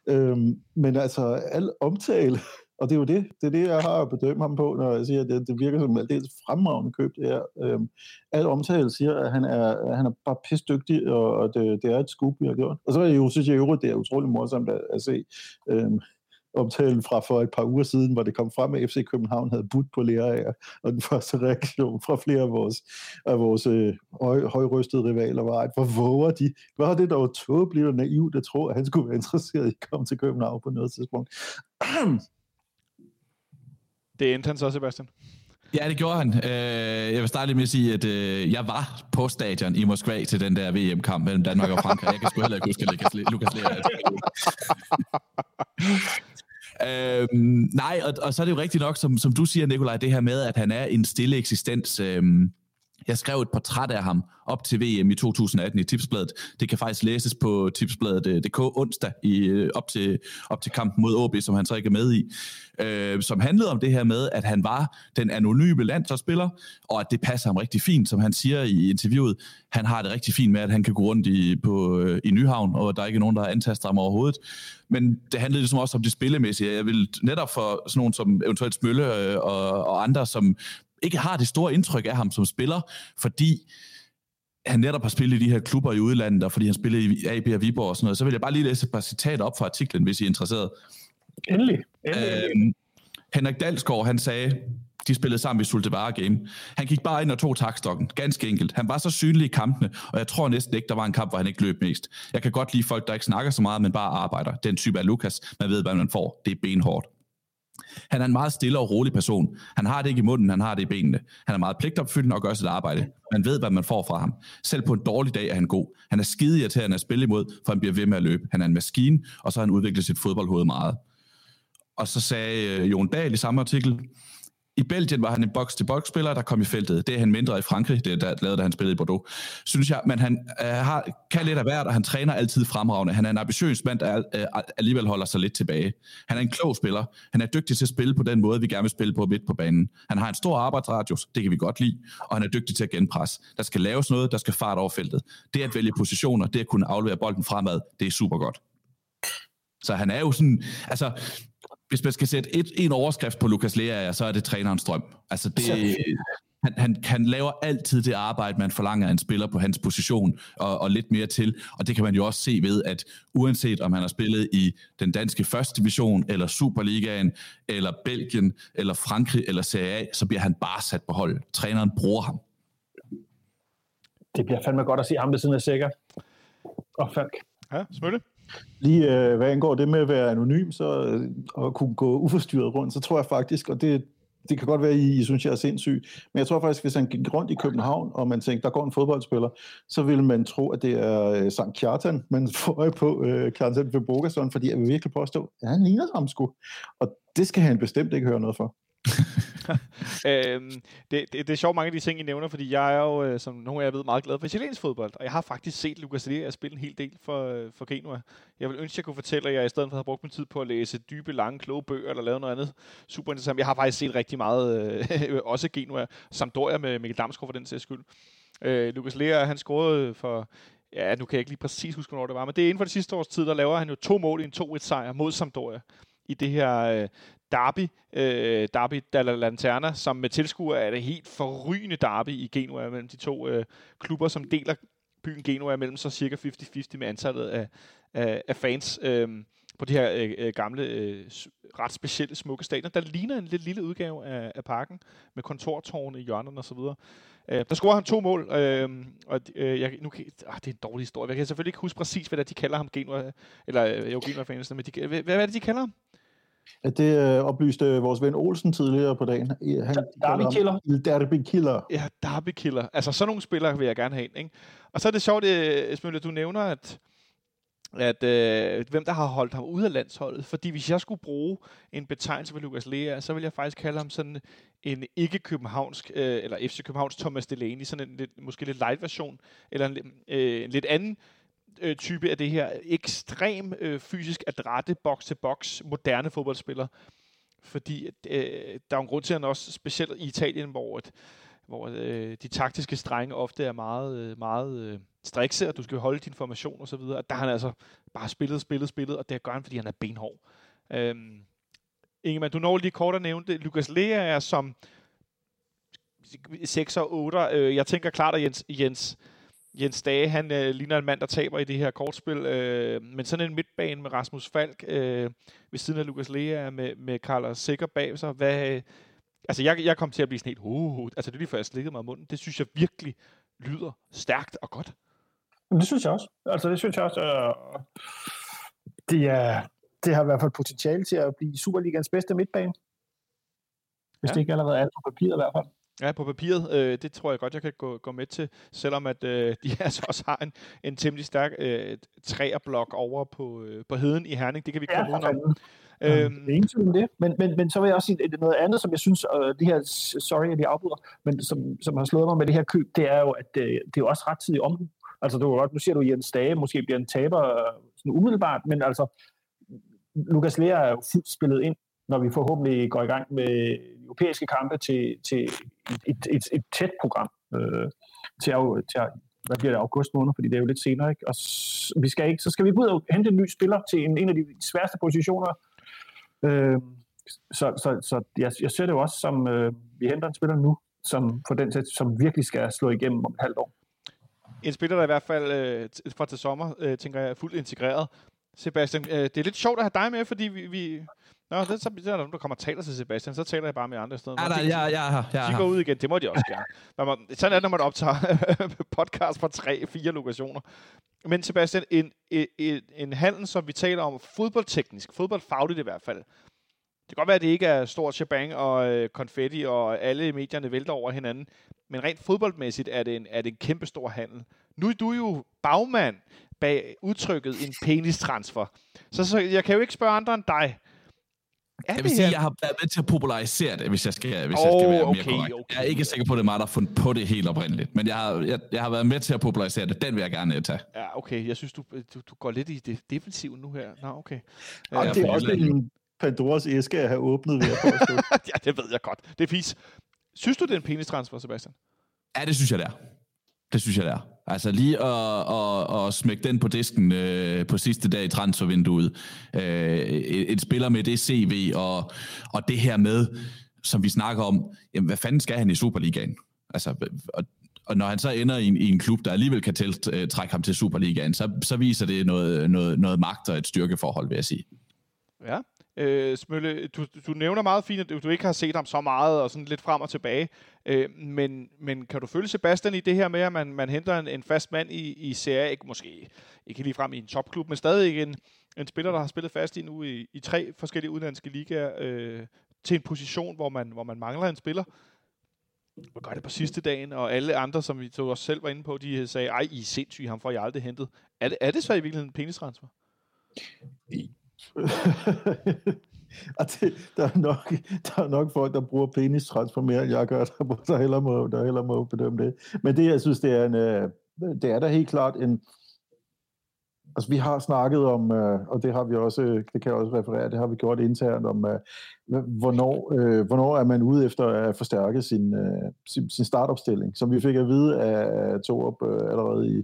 Øhm, men altså, al omtale, og det er jo det, det er det, jeg har at bedømme ham på, når jeg siger, at det, det virker som det er et fremragende køb, det her. Øhm, al omtale siger, at han er, at han er bare pisse dygtig, og, og det, det, er et scoop, vi har gjort. Og så er jeg jo, synes jeg jo, det er utrolig morsomt at, at se. Øhm, omtalen fra for et par uger siden, hvor det kom frem, at FC København havde budt på Lerager, og den første reaktion fra flere af vores, af vores øh, høj, højrystede rivaler var, at hvor våger de? Var det dog tåbeligt og naivt at tro, at han skulle være interesseret i at komme til København på noget tidspunkt? det endte han så, Sebastian. Ja, det gjorde han. Øh, jeg vil starte med at sige, at øh, jeg var på stadion i Moskva til den der VM-kamp mellem Danmark og Frankrig. Jeg kan sgu heller ikke huske Lukas, Lukas Lea. Øhm, nej, og, og så er det jo rigtigt nok, som, som du siger, Nikolaj, det her med, at han er en stille eksistens. Øhm, jeg skrev et portræt af ham op til VM i 2018 i Tipsbladet. Det kan faktisk læses på tipsbladet.dk onsdag i, øh, op, til, op til kampen mod OB, som han så ikke er med i. Øh, som handlede om det her med, at han var den anonyme landsholdsspiller, og at det passer ham rigtig fint, som han siger i interviewet. Han har det rigtig fint med, at han kan gå rundt i, på, øh, i Nyhavn, og der er ikke nogen, der antaster ham overhovedet. Men det handlede ligesom også om det spillemæssige. Jeg vil netop for sådan nogen som eventuelt Smølle øh, og, og andre, som ikke har det store indtryk af ham som spiller, fordi han netop har spillet i de her klubber i udlandet, og fordi han spillede i AB og Viborg og sådan noget, så vil jeg bare lige læse et par citater op fra artiklen, hvis I er interesseret. Endelig. Endelig. Øhm, Henrik Dalsgaard, han sagde, de spillede sammen i Sultevare Game. Han gik bare ind og tog takstokken. Ganske enkelt. Han var så synlig i kampene, og jeg tror næsten ikke, der var en kamp, hvor han ikke løb mest. Jeg kan godt lide folk, der ikke snakker så meget, men bare arbejder. Den type af Lukas. Man ved, hvad man får. Det er benhårdt. Han er en meget stille og rolig person. Han har det ikke i munden, han har det i benene. Han er meget pligtopfyldende og gør sit arbejde. Man ved, hvad man får fra ham. Selv på en dårlig dag er han god. Han er skide irriterende at spille imod, for han bliver ved med at løbe. Han er en maskine, og så har han udviklet sit fodboldhoved meget. Og så sagde øh, Jon Dahl i samme artikel, i Belgien var han en box-til-box-spiller, der kom i feltet. Det er han mindre i Frankrig, det der lavede, da han spillede i Bordeaux. Synes jeg, men han øh, har, kan lidt af hvert, og han træner altid fremragende. Han er en ambitiøs mand, der øh, alligevel holder sig lidt tilbage. Han er en klog spiller. Han er dygtig til at spille på den måde, vi gerne vil spille på midt på banen. Han har en stor arbejdsradius, det kan vi godt lide, og han er dygtig til at genpresse. Der skal laves noget, der skal fart over feltet. Det at vælge positioner, det at kunne aflevere bolden fremad, det er super godt. Så han er jo sådan, altså, hvis man skal sætte et, en overskrift på Lukas Lea, så er det trænerens drøm. Altså det, han, han, han laver altid det arbejde, man forlanger af en spiller på hans position, og, og lidt mere til. Og det kan man jo også se ved, at uanset om han har spillet i den danske første division, eller Superligaen, eller Belgien, eller Frankrig, eller Serie A, så bliver han bare sat på hold. Træneren bruger ham. Det bliver fandme godt at se ham ved siden af Sikker og Falk. Ja, selvfølgelig. Lige øh, hvad angår det med at være anonym, så øh, og kunne gå uforstyrret rundt, så tror jeg faktisk, og det, det kan godt være, I, I synes, jeg er sindssyg, men jeg tror faktisk, hvis han gik rundt i København, og man tænkte, der går en fodboldspiller, så ville man tro, at det er øh, Sankt Kjartan, man får øje på øh, Kjartan ved Bogason, fordi jeg vil virkelig påstå, at han ligner ham sgu. Og det skal han bestemt ikke høre noget for. øhm, det, det, det er sjovt mange af de ting, I nævner, fordi jeg er jo, øh, som nogle af jer ved, meget glad for italiensk fodbold, og jeg har faktisk set Lucas Lea spille en hel del for, øh, for Genua. Jeg vil ønske, at jeg kunne fortælle, at jeg i stedet for har brugt min tid på at læse dybe, lange, kloge bøger, eller lave noget andet super interessant. Jeg har faktisk set rigtig meget, øh, også Genua, Sampdoria med Mikkel Damsgaard for den sags skyld. Øh, Lucas Lea, han scorede for ja, nu kan jeg ikke lige præcis huske, hvornår det var, men det er inden for det sidste års tid, der laver han jo to mål i en 2-1 sejr mod Sampdoria i det her øh, derby, øh, derby Dalla Lanterna, som med tilskuer er det helt forrygende derby i Genua mellem de to øh, klubber, som deler byen Genua mellem så cirka 50-50 med antallet af, af, af fans. Øh, på de her øh, øh gamle, øh, ret specielle, smukke stadion, der ligner en lidt lille udgave af, af parken, med kontortårne i hjørnerne osv. Øh, der scorer han to mål, øh, og øh, jeg, nu kan, ah, det er en dårlig historie. Jeg kan selvfølgelig ikke huske præcis, hvad det, de kalder ham, Genua, eller øh, jo, Genua-fansene, men de, hvad, hvad er det, de kalder ham? At det øh, oplyste vores ven Olsen tidligere på dagen. Han Derby Killer. Il Derby Killer. Ja, Derby Killer. Altså, sådan nogle spillere vil jeg gerne have ind, ikke? Og så er det sjovt, øh, Smølle, du nævner, at at øh, hvem der har holdt ham ude af landsholdet. Fordi hvis jeg skulle bruge en betegnelse for Lukas Lea, så vil jeg faktisk kalde ham sådan en ikke-københavnsk, øh, eller FC Københavns Thomas Delaney, sådan en lidt, måske lidt light version, eller en, øh, en lidt anden øh, type af det her ekstrem øh, fysisk adrette box-til-box moderne fodboldspiller. Fordi øh, der er en grund til, at han også specielt i Italien, hvor, et, hvor øh, de taktiske strenge ofte er meget, øh, meget øh, strikse, og du skal holde din formation og så videre. Der har han altså bare spillet, spillet, spillet, og det gør han, fordi han er benhård. Øhm, Ingemann, du når lige kort at nævne det. Lukas Lea er som 6 og 8. Øh, jeg tænker klart, at Jens, Jens, Jens Dage, han øh, ligner en mand, der taber i det her kortspil. Øh, men sådan en midtbane med Rasmus Falk øh, ved siden af Lukas Lea med, med Carlos Sikker bag sig. Hvad, øh, altså, jeg, jeg kom til at blive sådan helt... Uh, uh, altså, det er lige før, jeg slikkede mig i munden. Det synes jeg virkelig lyder stærkt og godt. Det synes jeg også. Altså, det synes jeg også. Øh, det, er, det har i hvert fald potentiale til at blive Superligans bedste midtbane. Hvis ja. det ikke allerede er på papiret i hvert fald. Ja, på papiret. Øh, det tror jeg godt, jeg kan gå, gå med til, selvom at øh, de altså også har en, en temmelig stærk øh, træerblok over på, øh, på heden i Herning. Det kan vi ja, komme udenom. Øhm, det er ingen tvivl om det. Men, men, men så vil jeg også sige, at noget andet, som jeg synes, og det her, sorry, at jeg afbryder, men som, som har slået mig med det her køb, det er jo, at det, det er jo også rettidig omhu. Altså, du godt, nu siger du Jens Dage, måske bliver en taber sådan umiddelbart, men altså, Lukas Lea er jo fuldt spillet ind, når vi forhåbentlig går i gang med europæiske kampe til, til et, et, et, tæt program øh, til, til, hvad bliver det, august måned, fordi det er jo lidt senere, ikke? Og vi skal ikke, så skal vi ud og hente en ny spiller til en, en af de sværeste positioner. Øh, så så, så jeg, jeg ser det jo også som, øh, vi henter en spiller nu, som, for den som virkelig skal slå igennem om et halvt år en spiller, der i hvert fald øh, fra til sommer, øh, tænker jeg, er fuldt integreret. Sebastian, øh, det er lidt sjovt at have dig med, fordi vi... vi Nå, det, så, det er der nogen, der kommer og taler til Sebastian, så taler jeg bare med andre steder. Ja, der, ja, ja, ja, de går ud igen, det må de også gerne. Man sådan er det, når man optager podcast fra tre, fire lokationer. Men Sebastian, en, en, en, en handel, som vi taler om fodboldteknisk, fodboldfagligt i hvert fald, det kan godt være, at det ikke er stort shabang og øh, konfetti, og alle medierne vælter over hinanden. Men rent fodboldmæssigt er det en, er det en kæmpe stor handel. Nu er du jo bagmand bag udtrykket en penistransfer. Så, så jeg kan jo ikke spørge andre end dig. Er jeg vil sige, at jeg har været med til at popularisere det, hvis jeg skal, hvis oh, jeg skal være okay, mere korrekt. Okay. Jeg er ikke sikker på, at det er mig, der har fundet på det helt oprindeligt. Men jeg har, jeg, jeg har været med til at popularisere det. Den vil jeg gerne tage. Ja, okay. Jeg synes, du, du, du går lidt i det defensive nu her. Nå, okay. Og det er også en Pandoras æske at have åbnet ved at Ja, det ved jeg godt. Det er fis. Synes du, det er en penistransfer, Sebastian? Ja, det synes jeg, det er. Det synes jeg, det er. Altså lige at, at, at smække den på disken øh, på sidste dag i transfervinduet. Øh, et, et spiller med det CV og, og det her med, som vi snakker om, jamen, hvad fanden skal han i Superligaen? Altså, og, og når han så ender i en, i en klub, der alligevel kan øh, trække ham til Superligaen, så, så viser det noget, noget, noget magt og et styrkeforhold, vil jeg sige. Ja, Øh, Smølle, du, du nævner meget fint, at du, du ikke har set ham så meget, og sådan lidt frem og tilbage. Øh, men, men kan du følge Sebastian i det her med, at man, man henter en, en fast mand i, i Serie A, ikke måske ikke lige frem i en topklub, men stadig en, en spiller, der har spillet fast i nu i, i tre forskellige udenlandske ligaer, øh, til en position, hvor man, hvor man mangler en spiller. Og gør det på sidste dagen, og alle andre, som vi tog os selv var inde på, de sagde, ej, I er sindssyge, ham får jeg aldrig hentet. Er det, er det så i virkeligheden en penistransfer? det, der, er nok, der er nok folk, der bruger penis transfer end jeg gør, der, der heller må, der heller må bedømme det. Men det, jeg synes, det er, en, øh, det er da helt klart en... Altså, vi har snakket om, øh, og det har vi også, det kan jeg også referere, det har vi gjort internt om, øh, hvornår, hvornår er man ude efter at forstærke sin, sin, sin startopstilling, som vi fik at vide af Torup allerede i,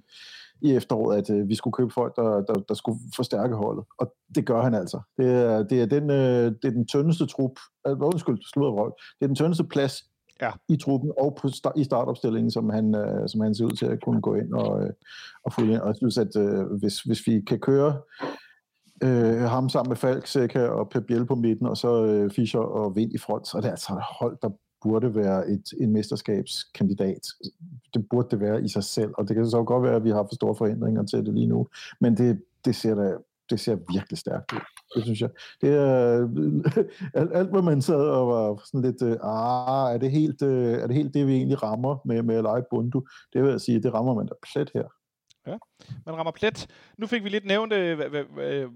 i efteråret, at øh, vi skulle købe folk, der, der, der skulle forstærke holdet. Og det gør han altså. Det er, det er, den, øh, det er den tyndeste trup, øh, undskyld, sludderrøg, det er den tyndeste plads ja. i truppen og på start, i startopstillingen, som han, øh, som han ser ud til at kunne gå ind og, øh, og få ind. Og jeg synes, at øh, hvis, hvis vi kan køre øh, ham sammen med Falk, Seca og Pep Biel på midten, og så øh, Fischer og Vind i front, så er det altså et hold, der burde være et, en mesterskabskandidat. Det burde det være i sig selv, og det kan så godt være, at vi har for store forhindringer til det lige nu, men det, det ser da det ser virkelig stærkt ud. Det synes jeg. Det er alt, alt, hvad man sad og var sådan lidt, øh, ah, er det helt, øh, er det helt det, vi egentlig rammer med, med at lege Bundu? Det vil jeg sige, det rammer man da plet her. Ja, man rammer plet. Nu fik vi lidt nævnt, øh,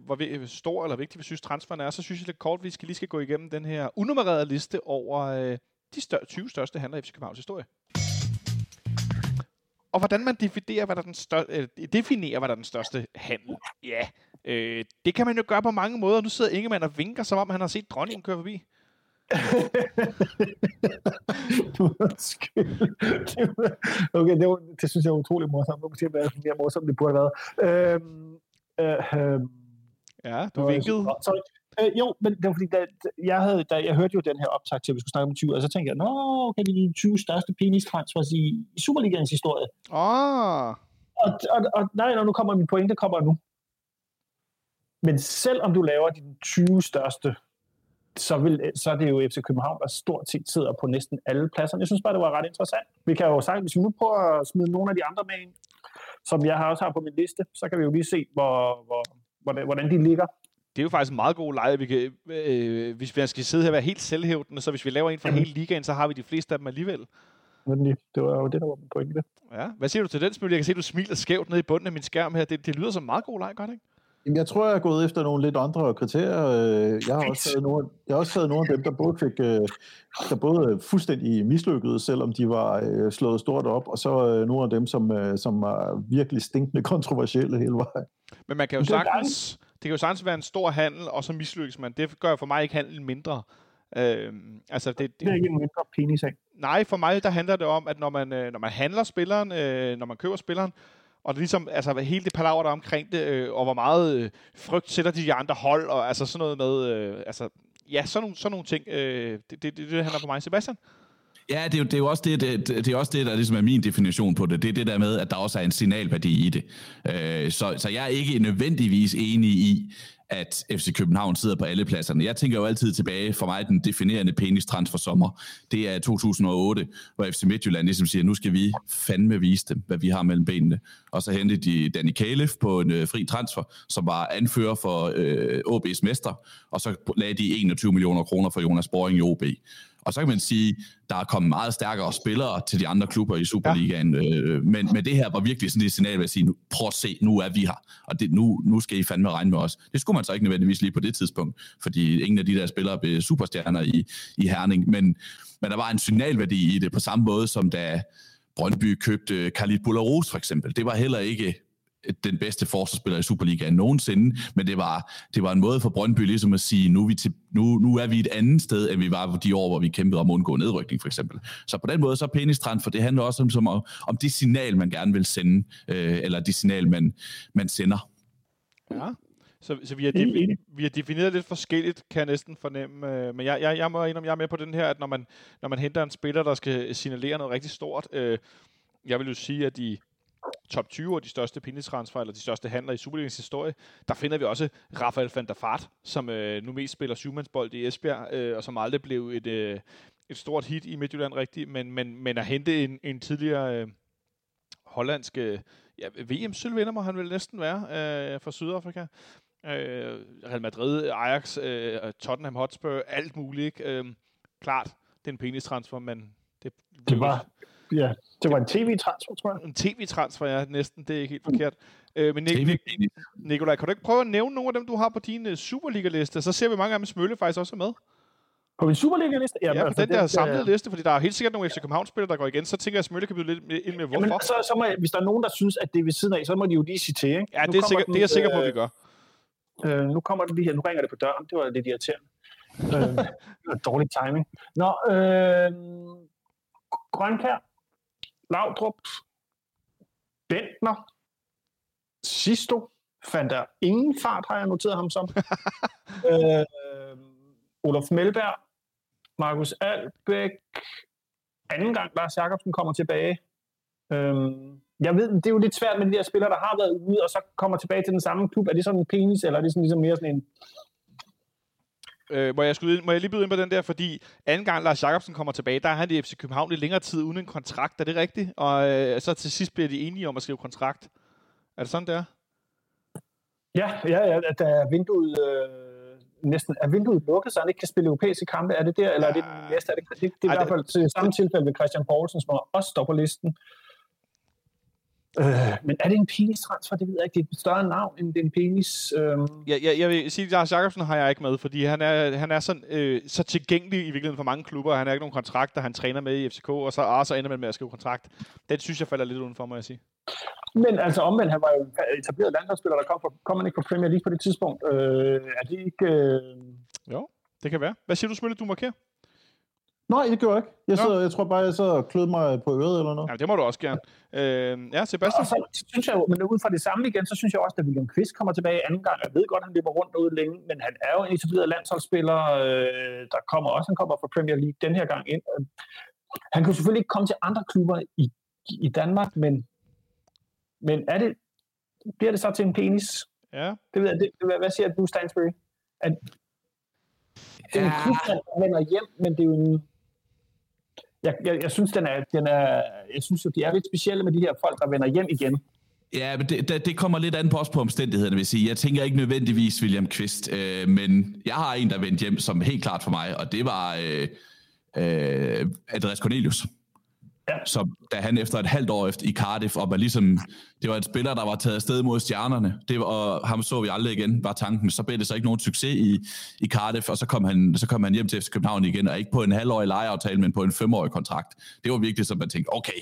hvor stor eller vigtig vi synes transferen er. Så synes jeg lidt kort, at vi skal lige skal gå igennem den her unummererede liste over de stør- 20 største handler i FC Københavns historie. Og hvordan man definerer, hvad der er den største, øh, definerer, hvad der er den største handel. Ja, øh, det kan man jo gøre på mange måder. Nu sidder Ingemann og vinker, som om han har set dronningen køre forbi. okay, det, var, det synes jeg er utrolig morsomt. Nu kan jeg være mere morsomt, det burde have været. Øhm, øh, øh, ja, du vinkede. Sorry. Øh, jo, men det var fordi, da, jeg, havde, da, jeg hørte jo den her optag til, at vi skulle snakke om 20, og så tænkte jeg, nå, okay, det er de 20 største penis-transfers i, i Superligaens historie. Ah. Og, og, og nej, når nu kommer min pointe, kommer nu. Men selv om du laver de 20 største, så, vil, så er det jo FC København, der stort set sidder på næsten alle pladser. Jeg synes bare, det var ret interessant. Vi kan jo sagt, hvis vi nu prøver at smide nogle af de andre med ind, som jeg også har på min liste, så kan vi jo lige se, hvor, hvor, hvordan, hvordan de ligger det er jo faktisk en meget god leje. Vi kan, øh, hvis vi skal sidde her og være helt selvhævdende, så hvis vi laver en for hele ligaen, så har vi de fleste af dem alligevel. Det var jo det, der var min pointe. Ja. Hvad siger du til den smil? Jeg kan se, at du smiler skævt ned i bunden af min skærm her. Det, det lyder som en meget god leg, godt ikke? Jamen, jeg tror, jeg er gået efter nogle lidt andre kriterier. Øh, jeg har også taget nogle, jeg har også taget nogle af dem, der både fik, øh, der både fuldstændig mislykket, selvom de var øh, slået stort op, og så nogle af dem, som, som var virkelig stinkende kontroversielle hele vejen. Men man kan jo sagtens, det kan jo sagtens være en stor handel, og så mislykkes man. Det gør for mig ikke handlen mindre. Øh, altså det, det, det er ikke en mindre penis af. Nej, for mig der handler det om, at når man, øh, når man handler spilleren, øh, når man køber spilleren, og det ligesom, altså hele det palaver der omkring det, øh, og hvor meget øh, frygt sætter de, de andre hold, og altså sådan noget med, øh, altså, ja, sådan nogle, sådan nogle ting, øh, det, det, det, det handler for mig. Sebastian? Ja, det er, jo, det er jo også det, det, det er også det, der ligesom er min definition på det. Det er det der med, at der også er en signalværdi i det. Øh, så, så jeg er ikke nødvendigvis enig i, at FC København sidder på alle pladserne. Jeg tænker jo altid tilbage, for mig den definerende penis transfer sommer, det er 2008, hvor FC Midtjylland ligesom siger, nu skal vi fandme vise dem, hvad vi har mellem benene. Og så hentede de Danny Kalef på en øh, fri transfer, som var anfører for øh, OB's mester, og så lagde de 21 millioner kroner for Jonas Boring i OB. Og så kan man sige, der er kommet meget stærkere spillere til de andre klubber i Superligaen. Ja. Øh, men, men det her var virkelig sådan et signal at sige, nu, prøv at se, nu er vi her. Og det, nu, nu skal I fandme regne med os. Det skulle man så ikke nødvendigvis lige på det tidspunkt, fordi ingen af de der spillere blev superstjerner i, i Herning. Men, men der var en signalværdi i det, på samme måde som da Brøndby købte Khalid Boularus for eksempel. Det var heller ikke den bedste forsvarsspiller i Superligaen nogensinde, men det var, det var en måde for Brøndby ligesom at sige, nu er, vi til, nu, nu er vi et andet sted, end vi var de år, hvor vi kæmpede om at undgå nedrykning, for eksempel. Så på den måde, så er penistrand, det handler også om, som, om det signal, man gerne vil sende, øh, eller det signal, man, man sender. Ja, så, så vi, har de, vi har defineret lidt forskelligt, kan jeg næsten fornemme. Øh, men jeg, jeg, jeg må indrømme, jeg er med på den her, at når man, når man henter en spiller, der skal signalere noget rigtig stort, øh, jeg vil jo sige, at de top 20 af de største pengetransfer, eller de største handler i Superligaens historie, der finder vi også Rafael van der Fart, som øh, nu mest spiller syvmandsbold i Esbjerg, øh, og som aldrig blev et, øh, et stort hit i Midtjylland rigtigt, men, men, men at hente en, en tidligere øh, hollandsk øh, ja, VM-sølvvinder må han vel næsten være øh, fra Sydafrika. Øh, Real Madrid, Ajax, øh, Tottenham Hotspur, alt muligt. Ikke? Øh, klart, det er en penistransfer, men det, det var Ja, det var en tv-transfer, tror jeg. En tv-transfer, ja, næsten. Det er ikke helt forkert. Øh, men Nik- Nik- Nikolaj, kan du ikke prøve at nævne nogle af dem, du har på din uh, Superliga-liste? Så ser vi mange af dem Smølle faktisk også er med. På min Superliga-liste? Ja, ja på altså, den der det, samlede liste, fordi der er helt sikkert nogle FC København-spillere, der går igen. Så tænker jeg, at Smølle kan blive lidt ind med, hvorfor. Jamen, så, så må jeg, hvis der er nogen, der synes, at det er ved siden af, så må de jo lige sige til, ikke? Ja, det er, sikker, det er jeg sikker på, at vi gør. Øh, nu kommer det lige her. Nu ringer det på døren. Det var lidt irriterende. øh, dårlig timing. Nå, øh, Grønkær. Laudrup, Bentner, Sisto fandt der ingen fart, har jeg noteret ham som. øh, Olof Melberg, Markus Albæk, anden gang Lars Jakobsen kommer tilbage. Øhm, jeg ved, det er jo lidt svært med de der spillere, der har været ude, og så kommer tilbage til den samme klub. Er det sådan en penis, eller er det sådan ligesom mere sådan en... Øh, må, jeg skulle, må jeg lige byde ind på den der, fordi anden gang Lars Jakobsen kommer tilbage, der er han i FC København i længere tid uden en kontrakt. Er det rigtigt? Og øh, så til sidst bliver de enige om at skrive kontrakt. Er det sådan, det er? Ja, ja, ja da er vinduet... Øh næsten er vinduet lukket, så han ikke kan spille europæiske kampe. Er det der, eller er det den næste? Er det, det, det er i hvert fald til samme tilfælde ved Christian Poulsen, som også står på listen. Øh, men er det en penis-transfer? Det ved jeg ikke. Det er et større navn end en penis. Øh. Ja, ja, jeg vil sige, at Lars Jacobsen har jeg ikke med, fordi han er, han er sådan, øh, så tilgængelig i virkeligheden for mange klubber. Han har ikke nogen kontrakt, der han træner med i FCK, og så, og så ender man med at skrive kontrakt. Det synes jeg falder lidt udenfor, må jeg sige. Men altså omvendt, han var jo etableret landsholdsspiller, der kom, fra, kom man ikke på Premier League på det tidspunkt. Øh, er det ikke... Øh... Jo, det kan være. Hvad siger du, Smølle, du markerer? Nej, det gør jeg ikke. Jeg, sidder, jeg tror bare, jeg så klød mig på øret eller noget. Ja, det må du også gerne. Øh, ja, Sebastian? Og så synes jeg jo, men ud fra det samme igen, så synes jeg også, at William Kvist kommer tilbage anden gang. Jeg ved godt, at han løber rundt derude længe, men han er jo en etableret landsholdsspiller. Øh, der kommer også, han kommer fra Premier League den her gang ind. Han kan selvfølgelig ikke komme til andre klubber i, i Danmark, men, men er det, bliver det så til en penis? Ja. Det ved jeg, det, hvad siger du, Stansbury? At, det er en klub, der vender hjem, men det er jo en, jeg, jeg, jeg synes, den er, den er, jeg synes, at de er lidt specielle med de her folk, der vender hjem igen. Ja, men det, det, kommer lidt an på os på omstændighederne, vil sige. Jeg tænker ikke nødvendigvis William Kvist, øh, men jeg har en, der vendte hjem, som helt klart for mig, og det var øh, øh, Andreas Cornelius. Ja. Så da han efter et halvt år efter i Cardiff, og var ligesom, det var et spiller, der var taget afsted mod stjernerne, det var, og ham så vi aldrig igen, var tanken. Så blev det så ikke nogen succes i, i Cardiff, og så kom, han, så kom han hjem til FC København igen, og ikke på en halvårig lejeaftale, men på en femårig kontrakt. Det var virkelig så man tænkte, okay,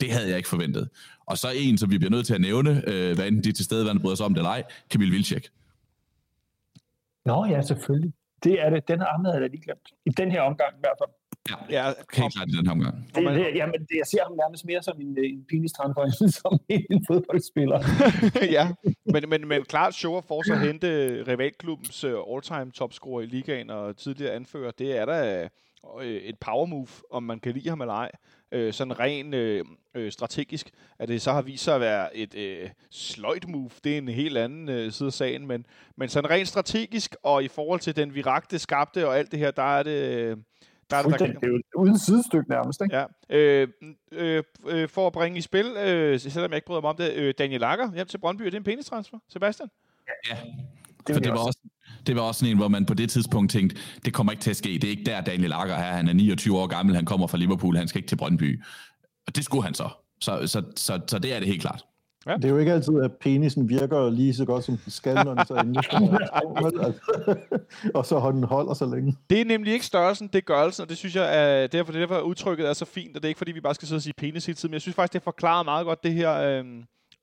det havde jeg ikke forventet. Og så en, som vi bliver nødt til at nævne, øh, hvad enten de til stede, bryder sig om det eller ej, Kamil Vilcek. Nå ja, selvfølgelig. Det er det. Den har Ahmed lige glemt. I den her omgang i hvert fald. Ja, ja helt klart i den her omgang. Det, det, jamen, det, jeg ser ham nærmest mere som en, en penistrandhøj, som en fodboldspiller. ja, men, men, men klart Show for at hente rivalklubbens uh, all-time topscorer i ligaen og tidligere anfører, det er da uh, et power move, om man kan lide ham eller ej. Uh, sådan ren uh, strategisk, at det så har vist sig at være et uh, sløjt move. Det er en helt anden uh, side af sagen, men, men sådan rent strategisk, og i forhold til den virakte skabte og alt det her, der er det... Der er det, der det er jo uden sidestykke nærmest, ikke? Ja. Øh, øh, øh, for at bringe i spil, øh, selvom jeg ikke bryder mig om det, øh, Daniel Lager hjem til Brøndby, er det en penistransfer, Sebastian? Ja, det, for det var, også, det var også sådan en, hvor man på det tidspunkt tænkte, det kommer ikke til at ske. Det er ikke der, Daniel Lager er. Han er 29 år gammel, han kommer fra Liverpool, han skal ikke til Brøndby. Og det skulle han så. Så, så, så, så det er det helt klart. Ja. Det er jo ikke altid, at penisen virker lige så godt, som den skal, når den så endelig Og så har den holder så længe. Det er nemlig ikke størrelsen, det er gørelsen, og det synes jeg er derfor, det er derfor udtrykket er så fint, og det er ikke fordi, vi bare skal sidde og sige penis hele tiden, men jeg synes faktisk, det forklarer meget godt det her, øh,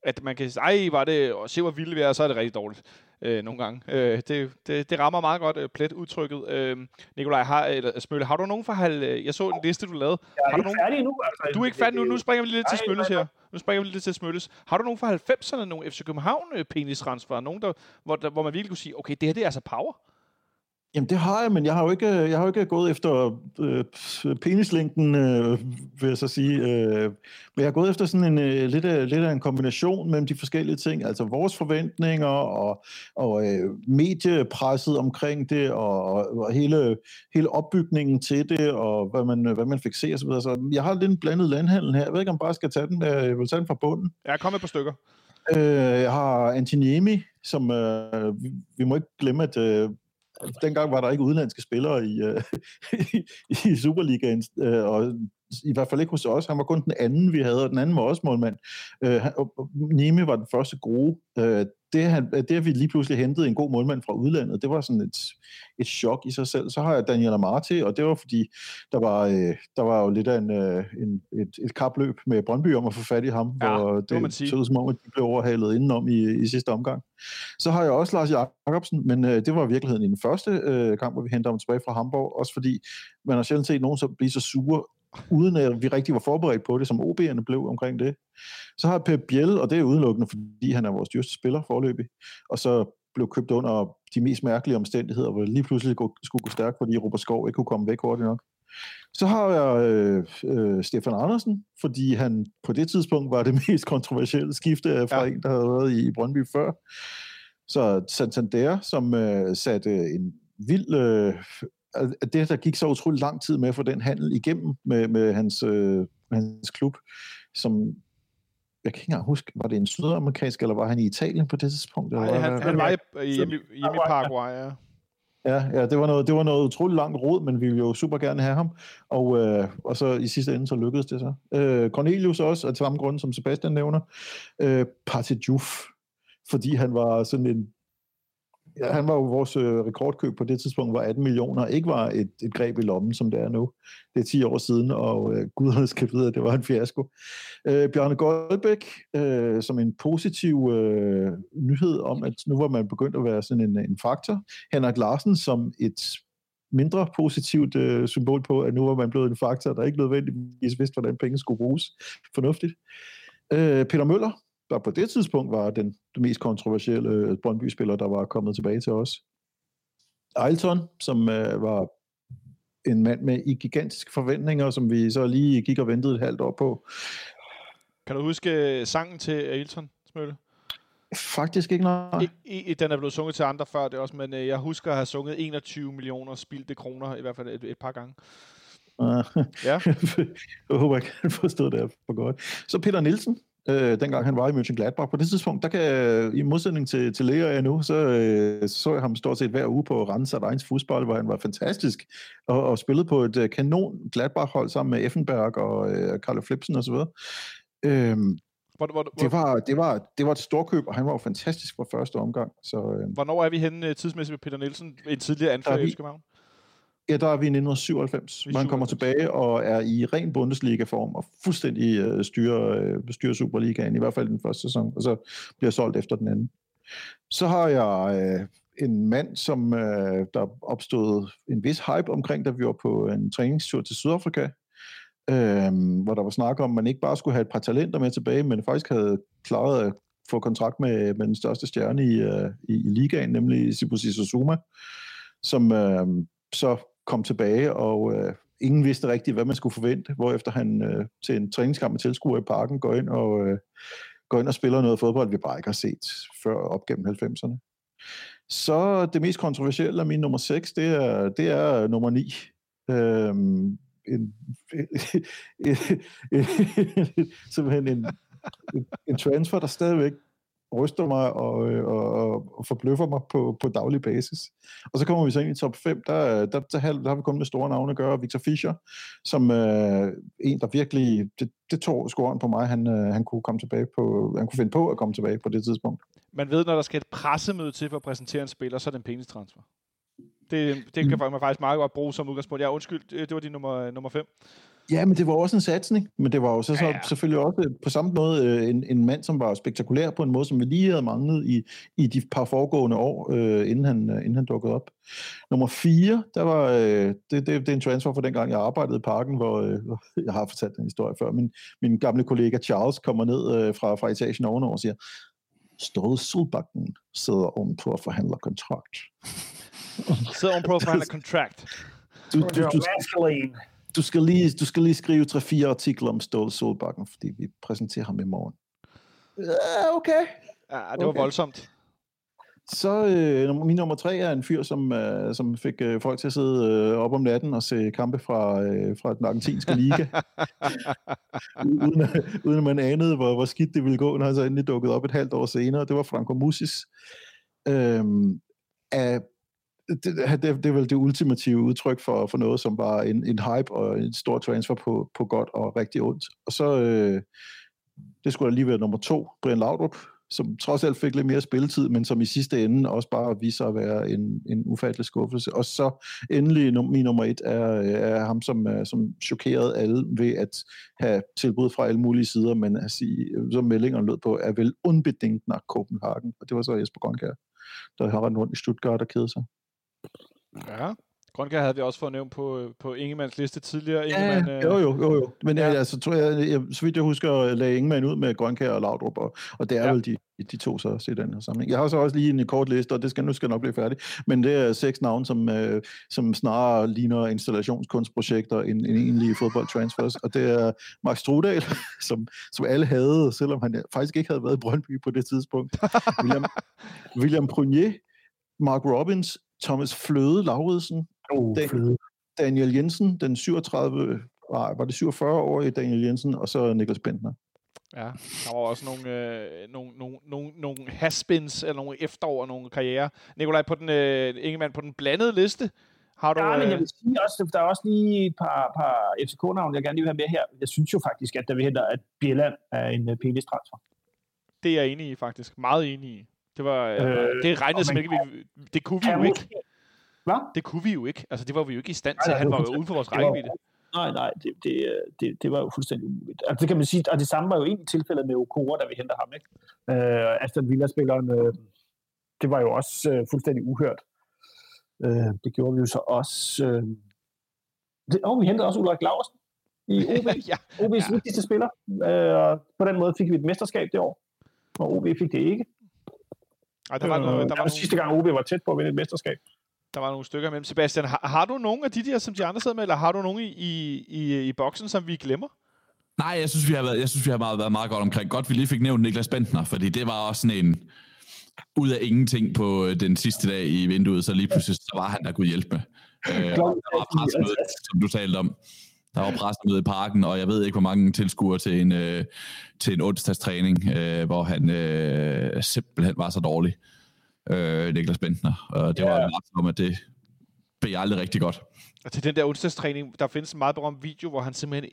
at man kan sige, ej, var det, og se hvor vildt vi er, så er det rigtig dårligt øh, nogle gange. Øh, det, det, det rammer meget godt øh, plet udtrykket. Øh, Nikolaj, har, eller, Smølle, har du nogen for halv... Øh, jeg så en liste, du lavede. Jeg er har ikke du nogen? færdig endnu. Altså, du er ikke færdig nu. Nu springer vi lidt til Smølles her. Nu springer vi lidt til Smølles. Har du nogen fra 90'erne, nogle FC København øh, penistransfer? Nogen, der, hvor, der, hvor man virkelig kunne sige, okay, det her det er altså power? Jamen det har jeg, men jeg har jo ikke, jeg har jo ikke gået efter øh, penislængden, øh, vil jeg så sige. Øh, men jeg har gået efter sådan en øh, lidt, af, lidt af en kombination mellem de forskellige ting. Altså vores forventninger og, og øh, mediepresset omkring det, og, og hele, hele opbygningen til det, og hvad man, hvad man fik se osv. Så jeg har lidt en blandet landhandel her. Jeg ved ikke, om jeg bare skal tage den, øh, jeg vil tage den fra bunden. Ja, kom et par stykker. Øh, jeg har Antiniemi, som øh, vi, vi må ikke glemme, at øh, dengang var der ikke udenlandske spillere i, øh, i Superligaen, øh, og i hvert fald ikke hos os. Han var kun den anden, vi havde, og den anden var også målmand. Øh, Nimi var den første gode. Øh, det, han, det, at vi lige pludselig hentede en god målmand fra udlandet, det var sådan et, et chok i sig selv. Så har jeg Daniel Amarte, og det var fordi, der var, øh, der var jo lidt af en, øh, en, et, et kapløb med Brøndby om at få fat i ham, ja, hvor det, det så ud som om, at de blev overhalet indenom i, i sidste omgang. Så har jeg også Lars Jacobsen, men øh, det var i virkeligheden i den første øh, kamp, hvor vi hentede ham tilbage fra Hamburg, også fordi man har sjældent set nogen så blive så sure uden at vi rigtig var forberedt på det, som OB'erne blev omkring det. Så har Pep Biel, og det er udelukkende, fordi han er vores dyreste spiller forløbig, og så blev købt under de mest mærkelige omstændigheder, hvor det lige pludselig skulle gå stærkt, fordi Robert Skov ikke kunne komme væk hurtigt nok. Så har jeg øh, øh, Stefan Andersen, fordi han på det tidspunkt var det mest kontroversielle skifte fra ja. en, der havde været i Brøndby før. Så Santander, som øh, satte en vild... Øh, det, der gik så utrolig lang tid med at få den handel igennem med, med hans, øh, hans klub, som jeg kan ikke engang huske, var det en sydamerikansk, eller var han i Italien på det tidspunkt? Eller Nej, han, han, han var i, hjemme, hjemme i Paraguay, ja. Ja, ja det, var noget, det var noget utroligt langt råd, men vi ville jo super gerne have ham. Og, øh, og så i sidste ende, så lykkedes det så. Øh, Cornelius også, af samme grund, som Sebastian nævner. Øh, Partidjuf, fordi han var sådan en ja, han var jo vores øh, rekordkøb på det tidspunkt, var 18 millioner, ikke var et, et greb i lommen, som det er nu. Det er 10 år siden, og øh, guderne skal vide, at det var en fiasko. Øh, Bjarne Goldbæk, øh, som en positiv øh, nyhed om, at nu var man begyndt at være sådan en, en faktor. Henrik Larsen som et mindre positivt øh, symbol på, at nu var man blevet en faktor, der ikke nødvendigvis vidste, hvordan penge skulle bruges fornuftigt. Øh, Peter Møller, der på det tidspunkt var den, mest kontroversielle øh, Brøndby-spiller, der var kommet tilbage til os. Eilton, som øh, var en mand med i gigantiske forventninger, som vi så lige gik og ventede et halvt år på. Kan du huske øh, sangen til Ailton, Smølle? Faktisk ikke, nej. I, i, den er blevet sunget til andre før det også, men øh, jeg husker at have sunget 21 millioner spildte kroner, i hvert fald et, et par gange. Uh, ja. jeg håber, jeg kan forstå det for godt. Så Peter Nielsen, øh, dengang han var i Mönchengladbach. På det tidspunkt, der kan i modsætning til, til Lea jeg nu, så øh, så jeg ham stort set hver uge på Rennes Rheins fodbold, hvor han var fantastisk og, og spillede på et uh, kanon Gladbach-hold sammen med Effenberg og øh, Karl Flipsen osv. Øhm, hvor, hvor, hvor, det, var, det, var, det var et storkøb, og han var jo fantastisk for første omgang. Så, øh, Hvornår er vi henne øh, tidsmæssigt med Peter Nielsen, en tidligere anfører i København? Ja, der er vi i 1997, hvor han kommer tilbage og er i ren Bundesliga-form og fuldstændig øh, styrer, øh, styrer Superligaen, i hvert fald den første sæson, og så bliver solgt efter den anden. Så har jeg øh, en mand, som øh, der opstod en vis hype omkring, da vi var på en træningstur til Sydafrika, øh, hvor der var snak om, at man ikke bare skulle have et par talenter med tilbage, men faktisk havde klaret at få kontrakt med, med den største stjerne i, øh, i, i ligaen, nemlig Sibusi Suzuma, som øh, så kom tilbage, og øh, ingen vidste rigtigt, hvad man skulle forvente, hvorefter han øh, til en træningskamp med tilskuer i parken går ind og, øh, går ind og spiller noget fodbold, vi bare ikke har set før op gennem 90'erne. Så det mest kontroversielle af min nummer 6, det er, det er nummer 9. Øhm, en, simpelthen en, en transfer, der stadigvæk ryster mig og, øh, og, og forbløffer mig på, på daglig basis. Og så kommer vi så ind i top 5, der, der, der, der har vi kun med store navne at gøre. Victor Fischer, som øh, en, der virkelig, det, det tog scoren på mig, han, øh, han kunne komme tilbage på, han kunne finde på at komme tilbage på det tidspunkt. Man ved, når der skal et pressemøde til for at præsentere en spiller, så er det en pengestransfer. Det, det kan man faktisk meget godt bruge som udgangspunkt. Ja, undskyld, det var din nummer, nummer 5. Ja, men det var også en satsning, men det var jo så, ja, ja. selvfølgelig også på samme måde øh, en, en mand, som var spektakulær på en måde, som vi lige havde manglet i, i de par foregående år, øh, inden, han, øh, inden han dukkede op. Nummer 4, der var, øh, det, det, det er en transfer fra dengang, jeg arbejdede i parken, hvor øh, jeg har fortalt den historie før, min, min gamle kollega Charles kommer ned øh, fra, fra etagen ovenover og siger, Ståle Solbakken sidder om på at forhandle kontrakt. sidder om på at forhandle kontrakt. Du, du, du, du, du skal lige, du skal lige skrive 3-4 artikler om Ståle Solbakken, fordi vi præsenterer ham i morgen. Ja, okay. Ja, det var okay. voldsomt. Så øh, min nummer tre er en fyr, som, øh, som fik øh, folk til at sidde øh, op om natten og se kampe fra, øh, fra den argentinske liga. uden, uden at man anede, hvor, hvor skidt det ville gå, når han så endelig dukkede op et halvt år senere. Det var Franco Musis. Øh, af det, det, det er vel det ultimative udtryk for, for noget, som var en, en hype og en stor transfer på, på godt og rigtig ondt. Og så, øh, det skulle da lige være nummer to, Brian Laudrup, som trods alt fik lidt mere spilletid, men som i sidste ende også bare viser sig at være en, en ufattelig skuffelse. Og så endelig min nummer et er, er ham, som, øh, som chokerede alle ved at have tilbud fra alle mulige sider, men at sige, som meldingerne lød på, er vel unbedingt nach Copenhagen. Og det var så Jesper Grønkær, der har rendt rundt i Stuttgart og kede sig. Ja. Grønkær havde vi også fået nævnt på, på Ingemanns liste tidligere. Ja, Ingemann, øh, jo, jo, jo, jo. Men ja. Ja. jeg, altså, tror jeg, jeg, så vidt jeg husker, lagde Ingemann ud med Grønkær og Laudrup, og, og det er Ja. ja. vel de, de to så også i den her sammenhæng. Jeg har så også lige en kort liste, og det skal, nu skal nok blive færdig, men det er seks navne, som, øh, som snarere ligner installationskunstprojekter end, end egentlige fodboldtransfers, og det er Max Strudal, som, som alle havde, selvom han faktisk ikke havde været i Brøndby på det tidspunkt. William, William Prunier, Mark Robbins, Thomas Fløde Lauridsen, Oh, fløde. Daniel Jensen, den 37, nej, var det 47-årige Daniel Jensen, og så Niklas Bentner. Ja, der var også nogle, øh, nogle, nogle, nogle, nogle haspins, eller nogle efterår og nogle karriere. Nikolaj, på den, øh, Ingemann, på den blandede liste, har du... Ja, men jeg øh, vil sige også, der er også lige et par, par FCK-navne, jeg gerne lige vil have med her. Jeg synes jo faktisk, at der vi henter, at Bjelland er en uh, penis transfer. det er jeg enig i, faktisk. Meget enig i. Det var... Øh, Øh, det regnede simpelthen ikke. Vi, det kunne vi jo ikke. Hvad? Det kunne vi jo ikke. Altså, det var vi jo ikke i stand til. nej, Han var jo uden for vores rækkevidde. Nej, nej, det, det, øh, det, det var jo fuldstændig umuligt. Altså, det kan man sige, og det samme var jo egentlig tilfældet med Okora, da vi henter ham, ikke? Øh, Aston Villa-spilleren, øh, det var jo også øh, fuldstændig uhørt. Øh, det gjorde vi jo så også... Øh, det, og vi hentede også Ulrik Laursen i OB. ja, OB's Ja. vigtigste spiller. Øh, og på den måde fik vi et mesterskab det år, og OB fik det ikke. Ej, der var, Øh, noget, der, det var var nogle, sidste gang, OB var tæt på at vinde et mesterskab. der var nogle stykker imellem. Sebastian, har, har du nogen af de der, som de andre sidder med, eller har du nogen i, i, i, i boksen, som vi glemmer? Nej, jeg synes, vi har været, jeg synes, vi har meget, været meget godt omkring. Godt, vi lige fik nævnt Niklas Bentner, fordi det var også sådan en ud af ingenting på øh, den sidste dag i vinduet, så lige pludselig så var han der kunne hjælpe med. Øh, der var pressemøde, som du talte om. Der var pressemøde i parken, og jeg ved ikke, hvor mange tilskuere til en, øh, til en onsdagstræning, øh, hvor han øh, simpelthen var så dårlig, øh, Niklas Bentner. Og det Ja. var jo ret om, at det blev aldrig rigtig godt. Og til den der onsdagstræning, der findes en meget berømt video, hvor han simpelthen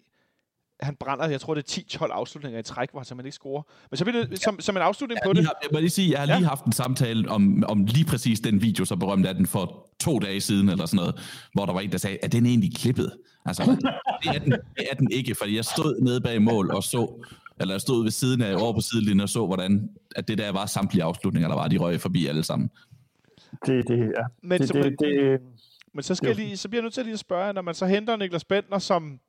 han brænder, jeg tror det er 10-12 afslutninger i træk, hvor han simpelthen ikke scorer. Men så bliver det som, som en afslutning Jeg, på har det. haft- jeg må lige sige, jeg har Ja. lige haft en samtale om, om lige præcis den video, så berømt er den for to dage siden, eller sådan noget, hvor der var en, der sagde, er den egentlig klippet? Altså, det er den, det er den ikke, fordi jeg stod nede bag mål og så, eller jeg stod ved siden af, over på sidelinjen og så, hvordan at det der var samtlige afslutninger, der var, de røg forbi alle sammen. Det, det, ja. Men, det, så, det, det, men så, skal jeg lige, så bliver jeg nødt til lige at spørge, når man så henter Niklas Bentner, som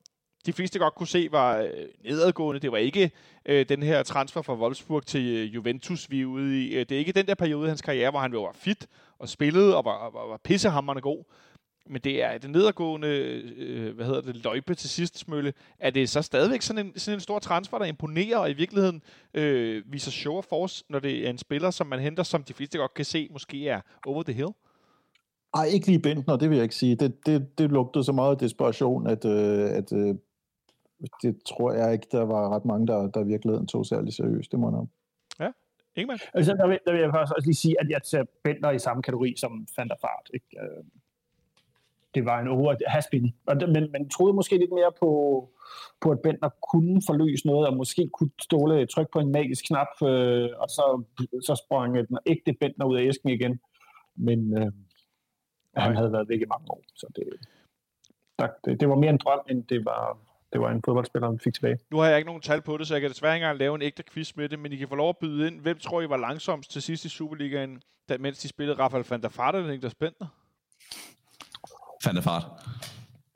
de fleste godt kunne se var øh, nedadgående. Det var ikke øh, den her transfer fra Wolfsburg til øh, Juventus, vi er ude i. Øh, det er ikke den der periode i hans karriere, hvor han var fit og spillede og var, var, var pissehammerende god. Men det er den nedadgående, øh, hvad hedder det, løjpe til sidst, Smølle. Er det så stadigvæk sådan en, sådan en stor transfer, der imponerer og i virkeligheden øh, viser show of force, når det er en spiller, som man henter, som de fleste godt kan se, måske er over the hill? Ej, ikke lige Bentner, det vil jeg ikke sige. Det, det, det lugtede så meget desperation, at, øh, at øh, det tror jeg ikke, der var ret mange, der, der i virkeligheden tog særlig seriøst. Det må jeg nok. Ingemann? Altså, der, vil, der vil jeg faktisk også lige sige, at jeg ser Bentner i samme kategori som Van der Fart. Ikke? Øh, Det var en over haspin. Og det- Men man troede måske lidt mere på, på, at Bentner kunne forløse noget, og måske kunne ståle tryk på en magisk knap, øh, og så, så sprang den ægte Bentner ud af æsken igen. Men øh, han havde været væk i mange år, så det, der, det, det var mere en drøm, end det var, det var en fodboldspiller, vi fik tilbage. Nu har jeg ikke nogen tal på det, så jeg kan desværre ikke engang lave en ægte quiz med det, men I kan få lov at byde ind. Hvem tror I var langsomst til sidst i Superligaen, da, mens de spillede Rafael van der Vaart eller Niklas Bentner? Fandt det fart.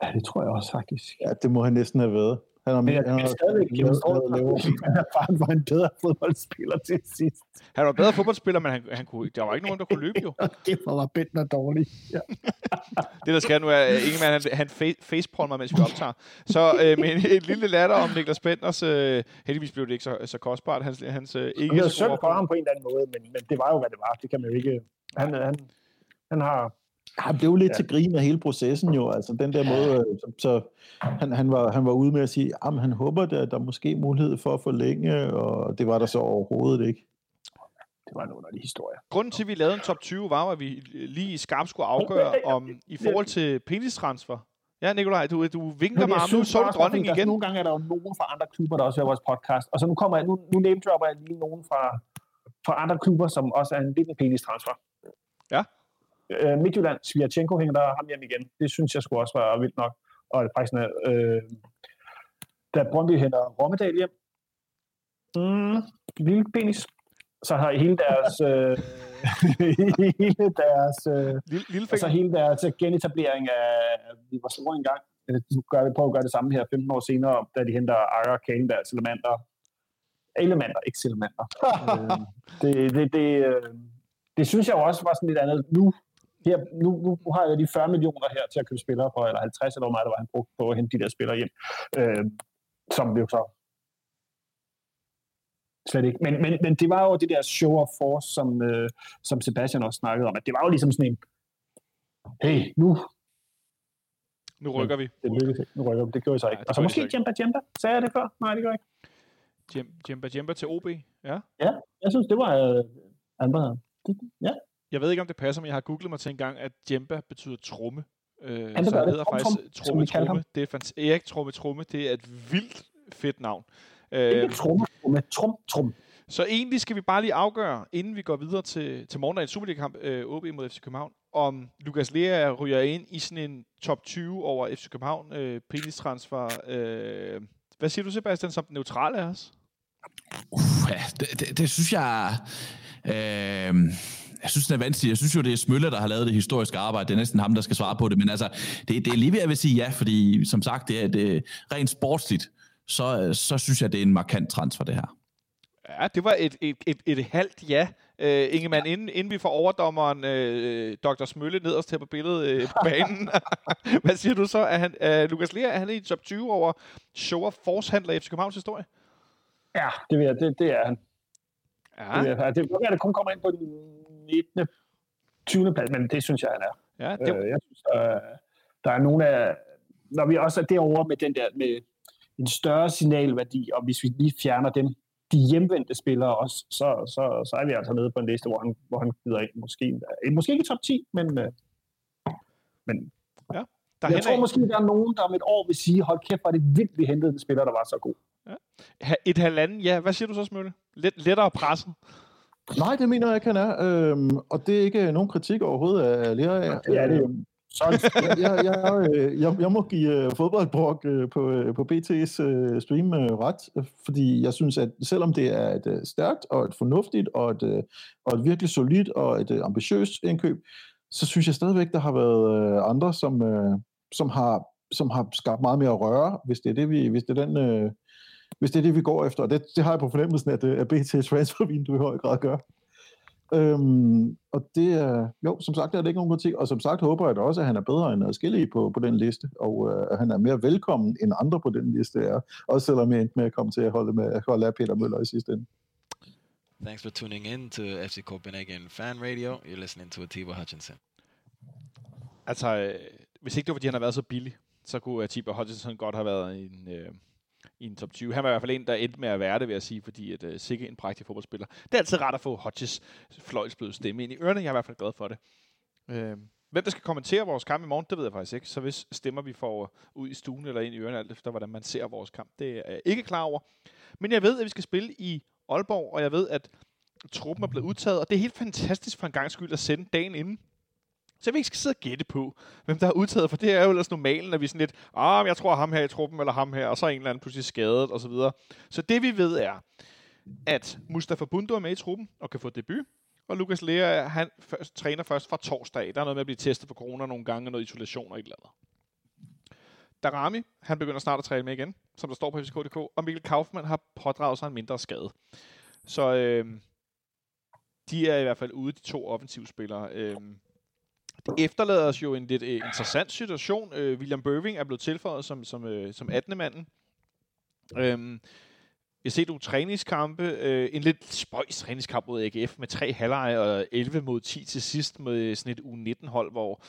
Ja, det tror jeg også faktisk. Ja, det må han næsten have været. Han har, Men jeg han har stadigvæk Faren var en bedre fodboldspiller til sidst. Han var bedre fodboldspiller, men han, han kunne, der var ikke nogen, der kunne løbe jo. Det var Bentner dårlig. Ja. Det, der sker nu, er, at Ingemann, han, han fa- facepalmer, mens vi optager. Så øh, med en, et lille latter om Niklas Bentners, øh, heldigvis blev det ikke så, så kostbart, hans, hans øh, ikke Det var så synd for ham på en eller anden måde, men, men det var jo, hvad det var. Det kan man jo ikke... Han, han, han har... Han blev lidt Ja. til grin af hele processen jo, altså den der måde, øh, så, så han, han, var, han var ude med at sige, at han håber, at der, der er måske mulighed for at forlænge, og det var der så overhovedet ikke. Det var en underlig historie. Grunden til, at vi lavede en top 20, var, at vi lige i skarpt skulle afgøre, om i forhold til penistransfer. Ja, Nikolaj, du, du vinker mig om. Nu så du dronningen der- igen. Nogle gange er der jo nogen fra andre klubber, der også hører vores podcast. Og så nu, kommer jeg, nu, nu name dropper jeg lige nogen fra, fra andre klubber, som også er en lidt en penis-transfer. Ja. Øh, Midtjylland, Sviatchenko hænger der ham hjem igen. Det synes jeg skulle også være vildt nok. Og det er faktisk, øh, da Brøndby henter Rommedal hjem, mm, lille penis, så har hele deres, øh, hele deres, øh, Lille, lille altså hele deres genetablering af, vi var store engang, Øh, nu gør vi prøver at gøre det samme her 15 år senere, da de henter Akker, Kalenberg, Salamander, elementer, ikke Salamander. øh, det, det, det, øh, det synes jeg jo også var sådan lidt andet nu. Her, nu, nu, har jeg de 40 millioner her til at købe spillere for, eller 50 eller hvor meget der var han brugt på at hente de der spillere hjem. Øh, som vi jo så slet ikke. Men, men, men det var jo det der show of force, som, øh, som Sebastian også snakkede om, at det var jo ligesom sådan en, hey, nu, Nu rykker vi. det lykkedes ikke. Nu rykker vi. Det gjorde jeg så Nej, ikke. det Og så måske ikke. Jemba Jemba. Sagde jeg det før? Nej, det gør jeg ikke. Jem- Jemba Jemba til OB. Ja. Ja, jeg synes, det var øh, andre. Det, ja, Jeg ved ikke, om det passer, men jeg har googlet mig til en gang, at Jemba betyder tromme. Øh, så det. hedder faktisk Tromme Tromme. Det er fant- Erik Tromme Tromme. Det er et vildt fedt navn. Øh, trum, med trum, trum. så egentlig skal vi bare lige afgøre, inden vi går videre til, til morgendagens Superliga-kamp, øh, OB mod FC København, om Lukas Lea ryger ind i sådan en top 20 over FC København, øh, pengestransfer. Øh, hvad siger du, Sebastian, som den neutrale af os? Uh, ja, det, det, det synes jeg... Øh, jeg synes, det er vanskeligt. Jeg synes jo, det er Smølle, der har lavet det historiske arbejde. Det er næsten ham, der skal svare på det. Men altså, det, det er lige ved at vil sige ja, fordi som sagt, det er, det er rent sportsligt, så, så synes jeg, det er en markant transfer, det her. Ja, det var et, et, et, et halvt ja. Øh, Ingemann, inden, inden vi får overdommeren øh, Dr. Smølle nederst her på billedet øh, på banen. Hvad siger du så? Er han, øh, Lukas Lea, er han i top 20 over show of force-handler i FC Københavns historie? Ja, det, vil jeg, det, det er han. Ja, Det, vil jeg, det at det kun kommer ind på den 19. 20. plads, men det synes jeg, han er. ja det, Øh, jeg synes, der, der er nogle af... Når vi også er derovre med den der med en større signalværdi, og hvis vi lige fjerner dem, de hjemvendte spillere også, så, så, så er vi altså nede på en liste, hvor han, hvor han gider ind. Måske, eh, måske ikke top 10, men, øh, men der jeg tror måske, der er nogen, der om et år vil sige, hold kæft, var det vildt, vi hentede en spiller, der var så god. Ha- Et halvanden, ja. Hvad siger du så, Smølle? Let, lettere presset. Nej, det mener jeg ikke, han er. Øhm, og det er ikke nogen kritik overhovedet af Lera. Det er det jo. Øhm, Så jeg, jeg, jeg, øh, jeg, jeg må give uh, fodboldbrok på, på BT's stream ret, øh, fordi jeg synes, at selvom det er et stærkt og et fornuftigt og et, og et virkelig solidt og et ambitiøst indkøb, så synes jeg stadigvæk, der har været andre, som, som, har, som har skabt meget mere røre, hvis det er det, vi, hvis det er den, hvis det er det, vi går efter. Og det, det har jeg på fornemmelsen, at, uh, at BT's transfervindue i høj grad gør. Øhm, og det er, jo, som sagt er det ikke nogen kritik, og som sagt håber jeg da også, at han er bedre end adskillige på, på den liste, og øh, at han er mere velkommen end andre på den liste er, også selvom jeg endte med at komme til at holde, med, at holde af Peter Møller i sidste ende. Thanks for tuning in to FC Copenhagen Fan Radio. You're listening to Atiba Hutchinson. Altså, øh, hvis ikke det var, fordi han har været så billig, så kunne Atiba Hutchinson godt have været en, øh, i en top 20. Han var i hvert fald en, der endte med at være det, vil jeg sige, fordi at, øh, sikke en prægtig fodboldspiller. Det er altid rart at få Hodges fløjlsbløde stemme ind i ørerne. Jeg er i hvert fald glad for det. Øh, hvem der skal kommentere vores kamp i morgen, det ved jeg faktisk ikke. Så hvis stemmer vi får øh, ud i stuen eller ind i ørerne, alt efter hvordan man ser vores kamp, det er jeg ikke klar over. Men jeg ved, at vi skal spille i Aalborg, og jeg ved, at truppen er blevet udtaget, og det er helt fantastisk for en gang skyld at sende dagen inden. Så vi ikke skal sidde og gætte på, hvem der er udtaget, for det er jo ellers normalen, at vi sådan lidt, ah, jeg tror ham her i truppen, eller ham her, og så er en eller anden pludselig skadet, og så videre. Så det vi ved er, at Mustafa Bundu er med i truppen, og kan få debut, og Lukas Lea, han først, træner først fra torsdag. Der er noget med at blive testet for corona nogle gange, noget isolation og et eller andet. Darami, han begynder snart at træne med igen, som der står på FCK.dk, og Mikkel Kaufmann har pådraget sig en mindre skade. Så øh, de er i hvert fald ude, de to offensivspillere. Øh, efterlader os jo en lidt øh, interessant situation. Øh, William Bøving er blevet tilføjet som, som, øh, som 18. manden. Øhm, jeg har set nogle træningskampe. Øh, en lidt spøjs træningskamp mod AGF med tre halvleje og 11 mod 10 til sidst med sådan et U19-hold, hvor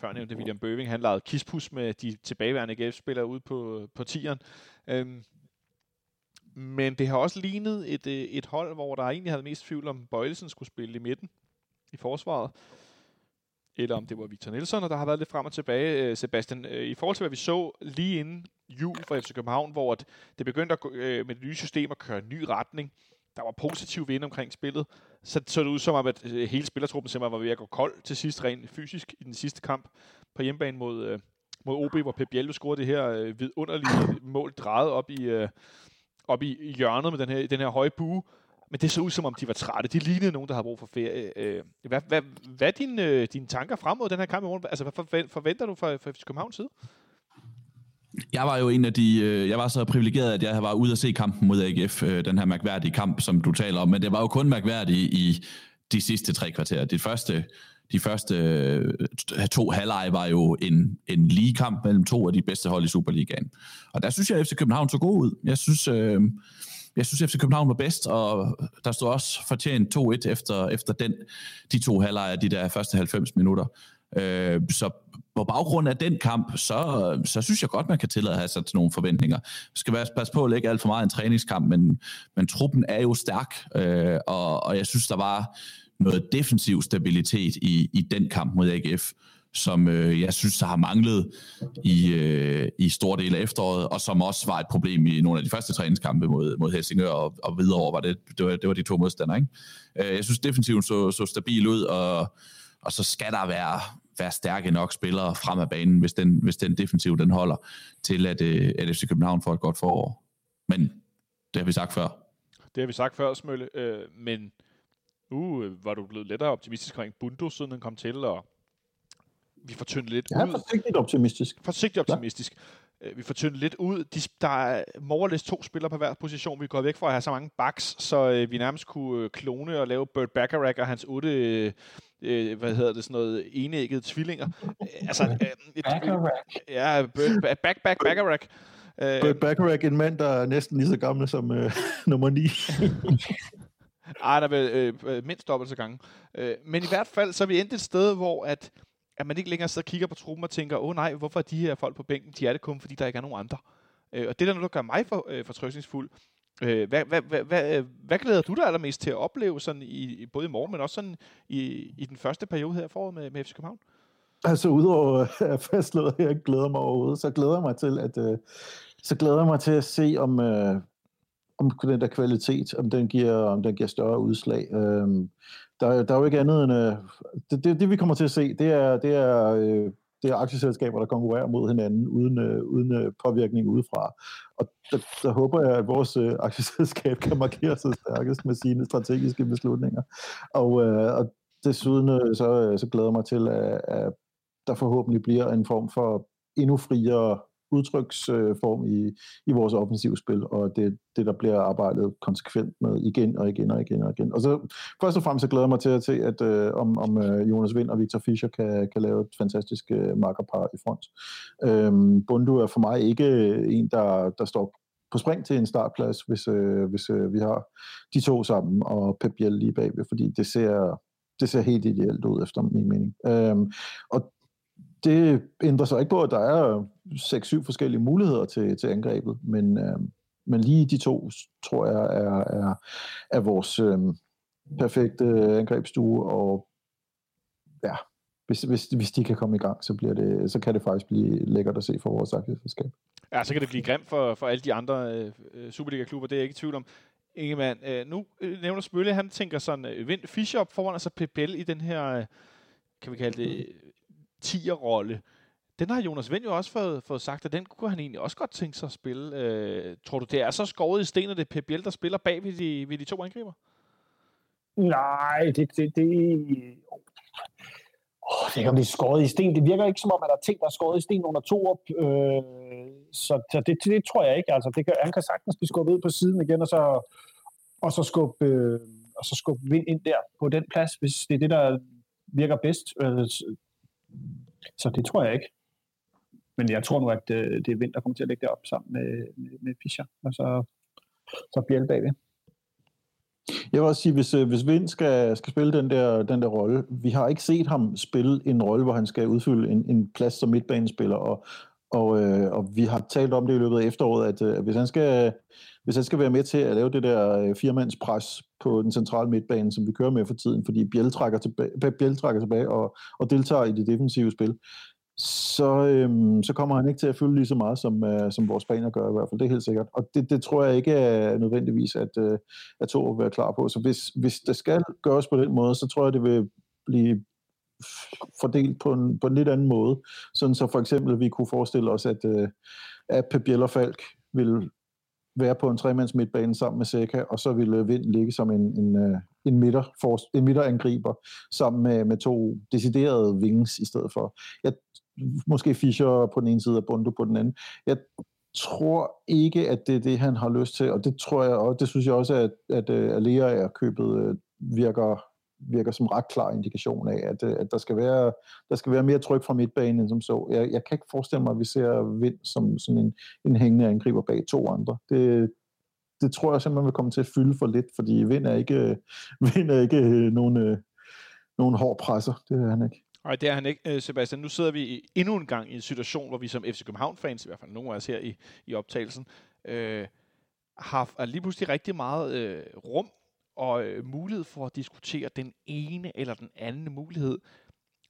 før nævnte William Bøving, han lavede kispus med de tilbageværende AGF-spillere ude på, på tieren. Øhm, men det har også lignet et, øh, et hold, hvor der egentlig havde mest tvivl om Bøjlesen skulle spille i midten i forsvaret eller om det var Victor Nielsen, og der har været lidt frem og tilbage, øh, Sebastian. Øh, I forhold til, hvad vi så lige inden jul for FC København, hvor at det begyndte at, gå, øh, med det nye system at køre en ny retning, der var positiv vind omkring spillet, så så det ud som om, at øh, hele spillertruppen simpelthen var ved at gå kold til sidst rent fysisk i den sidste kamp på hjemmebane mod, øh, mod OB, hvor Pep Biel scorede det her øh, vidunderlige mål drejet op i, øh, op i hjørnet med den her, den her høje bue men det så ud som om, de var trætte. De lignede nogen, der har brug for ferie. Øh, hvad, hvad, hvad er dine, øh, dine tanker frem mod den her kamp i morgen? Altså, hvad forventer du fra, fra FC Københavns side? Jeg var jo en af de, øh, jeg var så privilegeret, at jeg var ude at se kampen mod AGF, øh, den her mærkværdige kamp, som du taler om, men det var jo kun mærkværdigt i de sidste tre kvarterer. Det første, de første øh, to halvleje var jo en, en lige kamp mellem to af de bedste hold i Superligaen. Og der synes jeg, at FC København så god ud. Jeg synes, øh, jeg synes, at FC København var bedst, og der stod også fortjent 2-1 efter, efter den, de to halvleje, de der første 90 minutter. Øh, så på baggrund af den kamp, så, så synes jeg godt, man kan tillade at have sig til nogle forventninger. Vi skal være passe på at lægge alt for meget en træningskamp, men, men truppen er jo stærk, øh, og, og jeg synes, der var noget defensiv stabilitet i, i den kamp mod AGF, som øh, jeg synes, der har manglet i, øh, i store dele af efteråret, og som også var et problem i nogle af de første træningskampe mod, mod Helsingør og, og videre var det, det, var, det var de to modstandere. Ikke? Øh, jeg synes, defensiven så, så stabil ud, og, og så skal der være, være stærke nok spillere frem af banen, hvis den, hvis den defensiv den holder, til at, øh, at FC København får et godt forår. Men det har vi sagt før. Det har vi sagt før, Smølle, øh, men uh, var du blevet lettere optimistisk omkring Bundo, siden den kom til, og vi får tyndet lidt ja, ud. forsigtigt optimistisk. Forsigtigt optimistisk. Ja. Øh, vi får tyndet lidt ud. De, der er morlist to spillere på hver position. Vi går væk fra at have så mange backs, så øh, vi nærmest kunne øh, klone og lave Bert Bacharach og hans otte, øh, hvad hedder det, sådan noget enæggede tvillinger. altså, øh, et, Ja, Bert, back, back, Bacharach. Bert Bacharach, en mand, der er næsten lige så gammel som øh, nummer 9. Ej, der er øh, øh, mindst dobbelt så gange. Øh, men i hvert fald, så er vi endt et sted, hvor at, at man ikke længere sidder og kigger på truppen og tænker, åh oh, nej, hvorfor er de her folk på bænken? De er det kun, fordi der ikke er nogen andre. Øh, og det er der noget, der gør mig for, øh, fortrøstningsfuld. Øh, hvad, hvad, hvad, hvad, øh, hvad glæder du dig allermest til at opleve, sådan i, både i morgen, men også sådan i, i den første periode her foråret med, med FC København? Altså udover øh, at fastslå, at jeg glæder mig overhovedet, så glæder jeg mig til at, øh, så glæder jeg mig til at se, om, øh, om den der kvalitet, om den giver, om den giver større udslag. Øhm, der, der er jo ikke andet end, øh, det, det, det vi kommer til at se, det er, det er, øh, det er aktieselskaber, der konkurrerer mod hinanden uden, øh, uden øh, påvirkning udefra. Og der, der håber jeg, at vores øh, aktieselskab kan markere sig stærkest med sine strategiske beslutninger. Og, øh, og desuden øh, så, øh, så glæder jeg mig til, at, at der forhåbentlig bliver en form for endnu friere udtryksform i, i vores offensivspil, og det det, der bliver arbejdet konsekvent med igen og igen og igen og igen. Og så først og fremmest så glæder jeg mig til at se, at øh, om, om øh, Jonas Vind og Victor Fischer kan, kan lave et fantastisk øh, markerpar i front. Øhm, Bundu er for mig ikke en, der, der står på spring til en startplads, hvis, øh, hvis øh, vi har de to sammen, og Pep Biel lige bagved, fordi det ser, det ser helt ideelt ud, efter min mening. Øhm, og det ændrer sig ikke på, at der er øh, 6-7 forskellige muligheder til, til angrebet, men, øh, men lige de to, tror jeg, er, er, er vores øh, perfekte angrebsstue, og ja, hvis, hvis, hvis de kan komme i gang, så, bliver det, så kan det faktisk blive lækkert at se for vores aktiefællesskab. Ja, så kan det blive grimt for, for alle de andre øh, øh, Superliga-klubber, det er jeg ikke i tvivl om. Ingemann, øh, nu øh, nævner Smølle, han tænker sådan, øh, Vind Fischer op foran, altså PPL i den her, øh, kan vi kalde det, 10'er-rolle. Den har Jonas Vind jo også fået, fået sagt, at den kunne han egentlig også godt tænke sig at spille. Øh, tror du, det er så skåret i sten, at det er Pep Biel, der spiller bag ved de, ved de to angriber? Nej, det, det, det, oh, det kan blive skåret i sten. Det virker ikke som om, at der er ting, der er skåret i sten under to op. Øh, så så det, det, tror jeg ikke. Altså, det kan, han kan sagtens blive skubbet ud på siden igen, og så, og så skubbe, øh, og så skubbe vind ind der på den plads, hvis det er det, der virker bedst. Øh, så det tror jeg ikke. Men jeg tror nu, at det, det er Vind, der kommer til at lægge det op sammen med, med, med Fischer, og så, så Biel bagved. Jeg vil også sige, hvis, øh, hvis Vind skal, skal spille den der, den der rolle, vi har ikke set ham spille en rolle, hvor han skal udfylde en, en plads som midtbanespiller, og, og, øh, og vi har talt om det i løbet af efteråret, at øh, hvis, han skal, hvis han skal være med til at lave det der firemandspres firmandspres på den centrale midtbane, som vi kører med for tiden, fordi Biel trækker tilbage, Biel trækker tilbage og, og deltager i det defensive spil, så, øhm, så kommer han ikke til at fylde lige så meget, som, øh, som vores baner gør i hvert fald. Det er helt sikkert. Og det, det tror jeg ikke er nødvendigvis, at, øh, at Thor vil være klar på. Så hvis, hvis det skal gøres på den måde, så tror jeg, det vil blive fordelt på en, på en lidt anden måde. Sådan så for eksempel vi kunne forestille os, at, øh, at Pep Biel og Falk vil være på en tremands midtbane sammen med Seca, og så ville Vind ligge som en, en, øh, en, midter, for, en midterangriber sammen med, med to deciderede wings i stedet for. Jeg, måske Fischer på den ene side og Bondo på den anden. Jeg tror ikke, at det er det, han har lyst til, og det tror jeg, også, det synes jeg også, at, at, øh, at Lea er købet øh, virker virker som ret klar indikation af, at, øh, at der, skal være, der skal være mere tryk fra midtbanen end som så. Jeg, jeg kan ikke forestille mig, at vi ser Vind som sådan en, en hængende angriber bag to andre. Det, det tror jeg simpelthen vil komme til at fylde for lidt, fordi Vind er ikke, Vind er ikke øh, nogen, øh, nogen hård presser. Det er han ikke. Nej, det er han ikke, Sebastian. Nu sidder vi endnu en gang i en situation, hvor vi som FC København-fans, i hvert fald nogle af os her i, i optagelsen, øh, har lige pludselig rigtig meget øh, rum og øh, mulighed for at diskutere den ene eller den anden mulighed.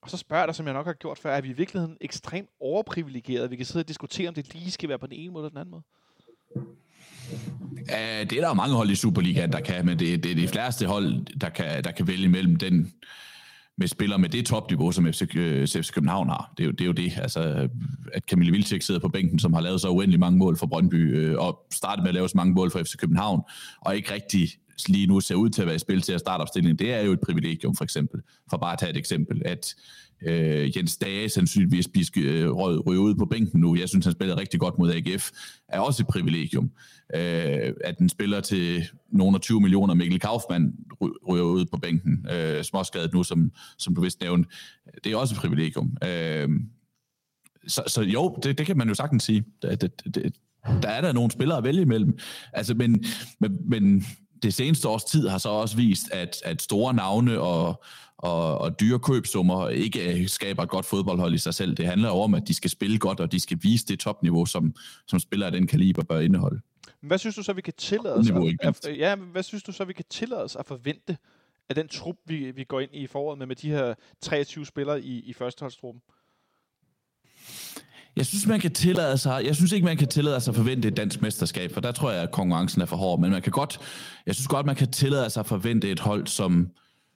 Og så spørger jeg dig, som jeg nok har gjort før, er vi i virkeligheden ekstremt overprivilegerede? Vi kan sidde og diskutere, om det lige skal være på den ene måde eller den anden måde. Uh, det er der mange hold i Superligaen, der kan, men det, det er de fleste hold, der kan, der kan vælge mellem den med spillere med det topniveau, som FC, øh, FC København har. Det er, jo, det er jo det, altså, at Camille Vilcek sidder på bænken, som har lavet så uendelig mange mål for Brøndby, øh, og startet med at lave så mange mål for FC København, og ikke rigtig lige nu ser ud til at være i spil til at starte opstillingen, det er jo et privilegium for eksempel. For bare at tage et eksempel, at øh, Jens Dage sandsynligvis bliver øh, ryge ud på bænken nu. Jeg synes, han spiller rigtig godt mod AGF. Er også et privilegium. Øh, at den spiller til nogle af 20 millioner, Mikkel Kaufmann ryger ud på bænken, øh, småskadet nu, som, som du vist nævnte. Det er også et privilegium. Øh, så, så jo, det, det kan man jo sagtens sige. Det, det, det, der er der nogle spillere at vælge imellem. Altså, men, men, men det seneste års tid har så også vist, at, at store navne og, og, og dyre købsummer ikke skaber et godt fodboldhold i sig selv. Det handler om, at de skal spille godt, og de skal vise det topniveau, som, som spiller af den kaliber bør indeholde. Hvad synes du så, vi kan tillade os? At, at, ja, hvad synes du så, vi kan tillade os at forvente af den trup, vi, vi går ind i foråret med, med de her 23 spillere i, i førsteholdstruppen? Jeg synes, man kan tillade sig, jeg synes ikke, man kan tillade sig at forvente et dansk mesterskab, for der tror jeg, at konkurrencen er for hård. Men man kan godt, jeg synes godt, man kan tillade sig at forvente et hold, som,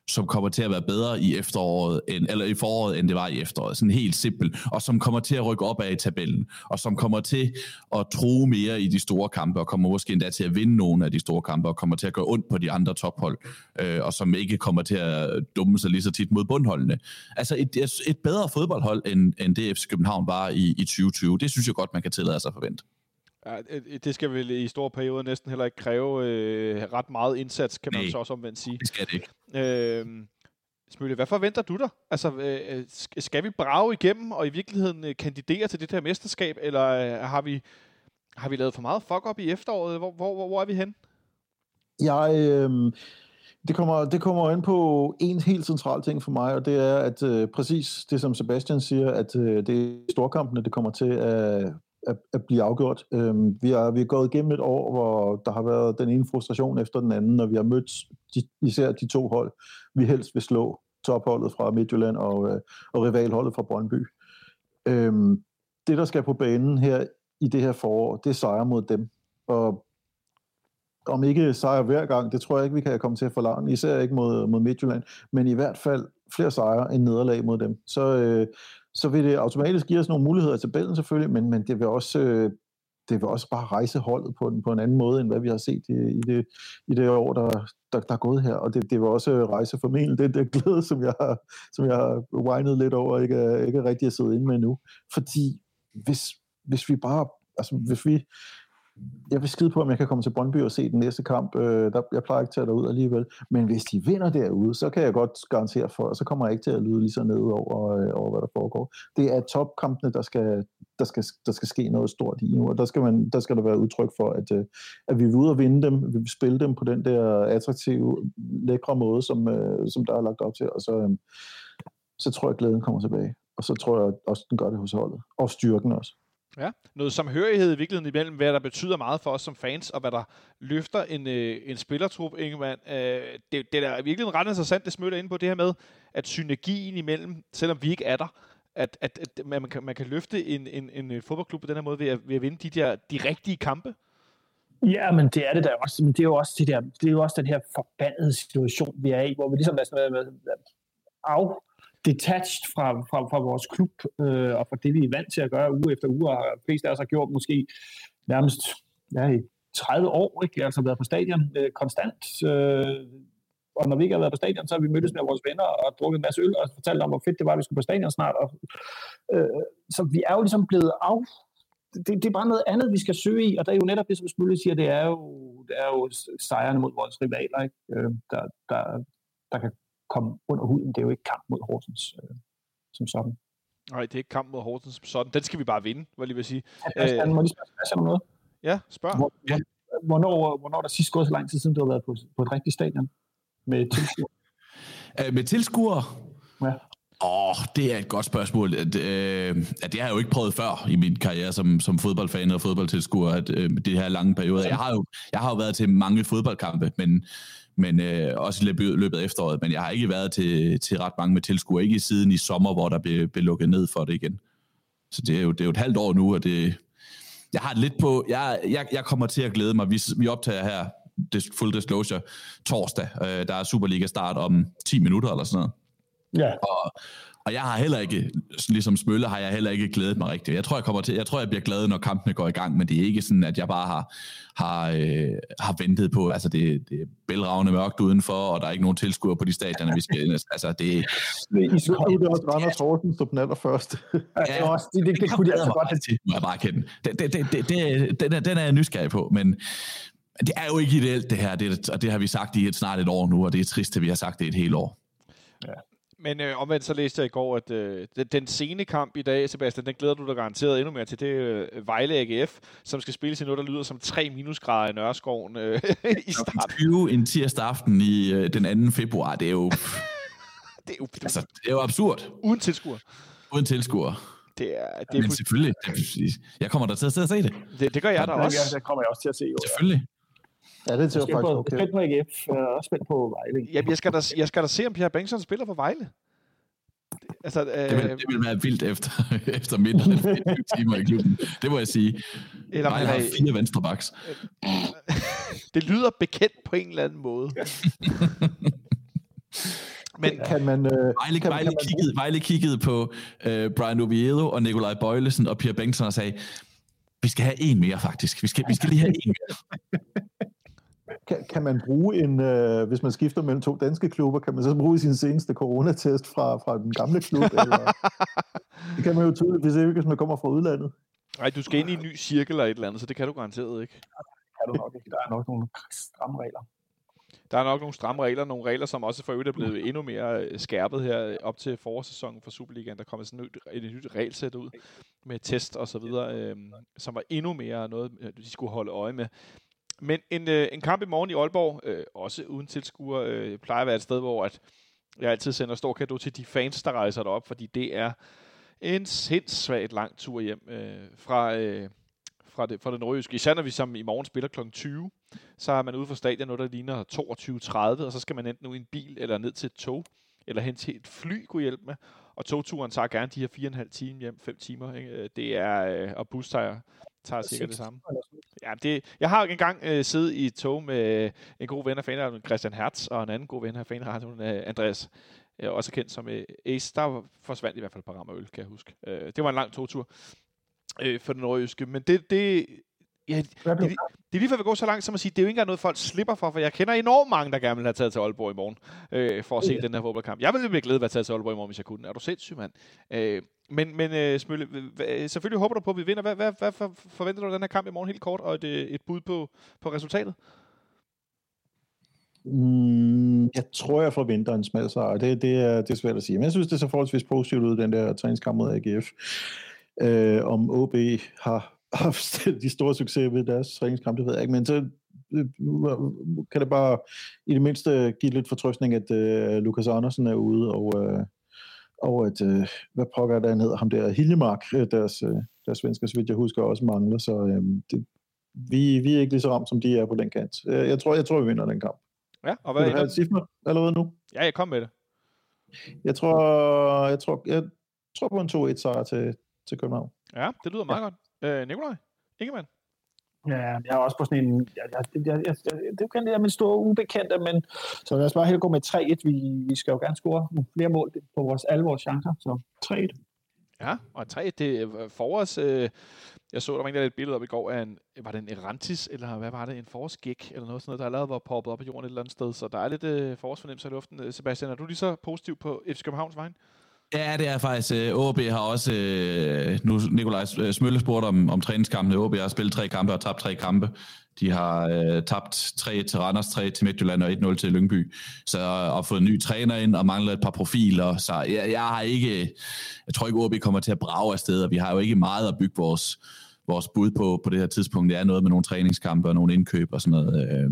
som kommer til at være bedre i efteråret, end, eller i foråret, end det var i efteråret. Sådan helt simpelt. Og som kommer til at rykke op af i tabellen. Og som kommer til at tro mere i de store kampe, og kommer måske endda til at vinde nogle af de store kampe, og kommer til at gøre ondt på de andre tophold, øh, og som ikke kommer til at dumme sig lige så tit mod bundholdene. Altså et, et bedre fodboldhold, end, end det FC København var i, i 2020, det synes jeg godt, man kan tillade sig at forvente. Ja, det skal vel i store perioder næsten heller ikke kræve øh, ret meget indsats, kan man Nej, så også omvendt sige. det skal det ikke. Øh, Smølle, hvad forventer du dig? Altså, øh, skal vi brage igennem og i virkeligheden øh, kandidere til det her mesterskab, eller øh, har, vi, har vi lavet for meget fuck op i efteråret? Hvor, hvor, hvor, hvor er vi hen? Jeg, øh, det kommer, det kommer ind på en helt central ting for mig, og det er, at øh, præcis det, som Sebastian siger, at øh, det er storkampene, det kommer til at at, at blive afgjort. Øhm, vi, er, vi er gået igennem et år, hvor der har været den ene frustration efter den anden, når vi har mødt de, især de to hold, vi helst vil slå topholdet fra Midtjylland og, øh, og rivalholdet fra Brøndby. Øhm, det, der skal på banen her i det her forår, det er sejre mod dem. Og om ikke sejre hver gang, det tror jeg ikke, vi kan komme til at forlange, især ikke mod, mod Midtjylland, men i hvert fald flere sejre end nederlag mod dem. Så, øh, så vil det automatisk give os nogle muligheder i tabellen selvfølgelig, men, men det vil også... Øh, det vil også bare rejse holdet på den, på en anden måde, end hvad vi har set i, i, det, i det år, der, der, der er gået her. Og det, det vil også øh, rejse formentlig den der glæde, som jeg, som jeg har whinet lidt over, ikke, ikke rigtig at sidde inde med nu. Fordi hvis, hvis vi bare, altså hvis vi jeg vil skide på, om jeg kan komme til Brøndby og se den næste kamp. Øh, der, jeg plejer ikke til at ud alligevel. Men hvis de vinder derude, så kan jeg godt garantere for, og så kommer jeg ikke til at lyde lige så ned over, øh, over hvad der foregår. Det er topkampene, der skal, der skal, der skal ske noget stort i nu, og der skal, man, der skal der være udtryk for, at, øh, at vi vil ud og vinde dem, vi vil spille dem på den der attraktive, lækre måde, som, øh, som der er lagt op til, og så, øh, så tror jeg, at glæden kommer tilbage. Og så tror jeg også, den gør det hos holdet. Og styrken også. Ja, noget samhørighed i virkeligheden imellem, hvad der betyder meget for os som fans, og hvad der løfter en, øh, en spillertrup, Ingemann. Øh, det, det er virkelig ret interessant, det smøtter ind på det her med, at synergien imellem, selvom vi ikke er der, at, at, at man, kan, man kan løfte en, en, en fodboldklub på den her måde ved at, ved at vinde de, der, de rigtige kampe. Ja, men det er det der også. Men det er jo også, det der, det er jo også den her forbandede situation, vi er i, hvor vi ligesom er sådan med, med af, detached fra, fra, fra vores klub øh, og fra det, vi er vant til at gøre uge efter uge, og flest af os har gjort måske nærmest ja, i 30 år, ikke? Jeg har altså været på stadion øh, konstant. Øh, og når vi ikke har været på stadion, så har vi mødtes med vores venner og drukket en masse øl og fortalt om, hvor fedt det var, at vi skulle på stadion snart. Og, øh, så vi er jo ligesom blevet af... Det, det, er bare noget andet, vi skal søge i, og der er jo netop det, som Smulle siger, det er jo, det er jo sejrene mod vores rivaler, ikke? Øh, der, der, der kan komme under huden. Det er jo ikke kamp mod Horsens øh, som sådan. Nej, det er ikke kamp mod Horsens som sådan. Den skal vi bare vinde, hvad jeg vil sige. Ja, må lige spørge om noget? Ja, spørg. Hvor, ja. Hvornår, hvornår er der sidst gået så lang tid siden, du har været på, på et rigtigt stadion med tilskuere? Øh, med tilskuere? Ja. Åh, oh, det er et godt spørgsmål. At, øh, at det har jeg jo ikke prøvet før i min karriere som, som fodboldfan og fodboldtilskuer, at øh, det her lange periode. Jeg har jo, jeg har jo været til mange fodboldkampe, men, men øh, også i løbet, løbet af efteråret, men jeg har ikke været til, til ret mange med tilskuere, ikke siden i sommer, hvor der blev, blev lukket ned for det igen. Så det er jo, det er jo et halvt år nu, og det, jeg har lidt på, jeg, jeg, jeg kommer til at glæde mig. Vi, vi optager her, full disclosure, torsdag. Øh, der er Superliga start om 10 minutter eller sådan noget. Ja. Og, og jeg har heller ikke, ligesom Smølle, har jeg heller ikke glædet mig rigtigt. Jeg tror, jeg kommer til, jeg tror, jeg bliver glad, når kampene går i gang, men det er ikke sådan, at jeg bare har, har, øh, har ventet på, altså det, det er bælragende mørkt udenfor, og der er ikke nogen tilskuere på de stadioner, vi skal Altså det... I skal det også Randers Horsens som den allerførste. Ja, det, også, det, det, det, kunne de altså godt have til. Må jeg bare kende. Det, det, det, det, det, den, er, den er jeg nysgerrig på, men det er jo ikke ideelt det her, det, og det har vi sagt i et, snart et år nu, og det er trist, at vi har sagt det et helt år. Ja. Men øh, omvendt så læste jeg i går, at øh, den, sene kamp i dag, Sebastian, den glæder du dig garanteret endnu mere til. Det er øh, Vejle AGF, som skal spille i noget, der lyder som 3 minusgrader i Nørreskoven øh, i start. 20 en tirsdag aften i øh, den 2. februar, det er jo... det, er jo altså, det er jo absurd. Uden tilskuer. Uden tilskuer. Det er, det er Men selvfølgelig. Jeg kommer der til at sidde og se det. Det, det gør jeg da også. Det kommer jeg også til at se. Jo, selvfølgelig. Ja, det er faktisk på, okay. Spændt på AGF, og spændt på Vejle. Jamen, jeg skal da, jeg skal da se, om Pierre Bengtsson spiller for Vejle. Altså, øh, det, vil, det vil være vildt efter, efter mindre end 24 timer i klubben. Det må jeg sige. Eller Vejle har fire venstre backs. det lyder bekendt på en eller anden måde. Men kan man, øh, Vejle, kan, Vejle, kan kiggede, Vejle kiggede på øh, Brian Oviedo og Nikolaj Bøjlesen og Pierre Bengtsson og sagde, vi skal have en mere faktisk. Vi skal, vi skal lige have en mere. Kan, kan man bruge en, øh, hvis man skifter mellem to danske klubber, kan man så bruge sin seneste coronatest fra, fra den gamle klub? eller? Det kan man jo tydeligvis ikke, hvis man kommer fra udlandet. Nej, du skal ind i en ny cirkel eller et eller andet, så det kan du garanteret ikke. Kan du nok ikke. Der er nok nogle stramme regler. Der er nok nogle stramme regler, nogle regler, som også for øvrigt er blevet endnu mere øh, skærpet her op til forårssæsonen for Superligaen. Der kommer sådan et, et nyt regelsæt ud med test og så videre, øh, som var endnu mere noget, øh, de skulle holde øje med. Men en, øh, en kamp i morgen i Aalborg, øh, også uden tilskuer, øh, plejer at være et sted, hvor at jeg altid sender stor kado til de fans, der rejser derop, fordi det er en sindssvagt lang tur hjem øh, fra, øh, fra, det, fra det nordjyske. Især når vi som i morgen spiller kl. 20, så er man ude for stadion, noget der ligner 22.30, og så skal man enten ud i en bil eller ned til et tog, eller hen til et fly kunne hjælpe med. Og togturen tager gerne de her 4,5 timer hjem, 5 timer. Ikke? Øh, det er, øh, og bus tager, tager sikkert det samme. Ja, det, jeg har engang øh, siddet i et tog med øh, en god ven af fanradioen, Christian Hertz, og en anden god ven af fanradioen, øh, Andreas, øh, også kendt som øh, Ace. Der forsvandt i hvert fald et par rammer øl, kan jeg huske. Øh, det var en lang togtur øh, for den nordjyske, men det, det, Ja, det, det, det, er lige før vi går så langt som at sige, det er jo ikke engang noget, folk slipper for, for jeg kender enormt mange, der gerne vil have taget til Aalborg i morgen, øh, for at se ja. den her fodboldkamp. Jeg ville med glæde være taget til Aalborg i morgen, hvis jeg kunne. Er du sindssyg, mand? Øh, men, men øh, Smølle, selvfølgelig håber du på, at vi vinder. Hvad, hvad, hvad for, forventer du den her kamp i morgen helt kort, og et, et bud på, på resultatet? Mm, jeg tror, jeg forventer en smal sejr. Det, det, er, det er svært at sige. Men jeg synes, det ser forholdsvis positivt ud, den der træningskamp mod AGF. Øh, om OB har haft de store succeser ved deres træningskamp, det ved jeg ikke. Men så øh, kan det bare i det mindste give lidt fortrøstning, at uh, Lukas Andersen er ude, og, uh, og at, uh, hvad pokker der han hedder, ham der, Hiljemark, deres, uh, deres svensker, så vidt jeg husker, også mangler, så um, det, vi, vi er ikke lige så ramt, som de er på den kant. Uh, jeg, tror, jeg tror, vi vinder den kamp. Ja, og hvad er det? Allerede nu? Ja, jeg kom med det. Jeg tror, jeg tror, jeg tror på en 2-1 sejr til, til København. Ja, det lyder meget ja. godt. Øh, Nikolaj? Ingemann? Ja, jeg er også på sådan en... Jeg, jeg, jeg, jeg, det kan er min store ubekendte, men så lad os bare helt gå med 3-1. Vi, vi skal jo gerne score flere mål på vores, alle vores chancer, så 3-1. Ja, og 3 det er forårs, øh, Jeg så, der var en, der et billede op i går af en, var det en Erantis, eller hvad var det, en forårsgæk, eller noget sådan noget, der allerede var poppet op i jorden et eller andet sted, så der er lidt øh, forårsfornemmelse i luften. Sebastian, er du lige så positiv på FC Københavns vejen? Ja, det er faktisk. Øh, AB har også, øh, nu Nikolaj øh, Smølle spurgte om, om træningskampene. AB har spillet tre kampe og tabt tre kampe. De har øh, tabt tre til Randers, tre til Midtjylland og 1-0 til Lyngby. Så og fået en ny træner ind og mangler et par profiler. Så jeg, jeg har ikke, jeg tror ikke, OB kommer til at brage afsted, og vi har jo ikke meget at bygge vores, vores bud på på det her tidspunkt. Det er noget med nogle træningskampe og nogle indkøb og sådan noget.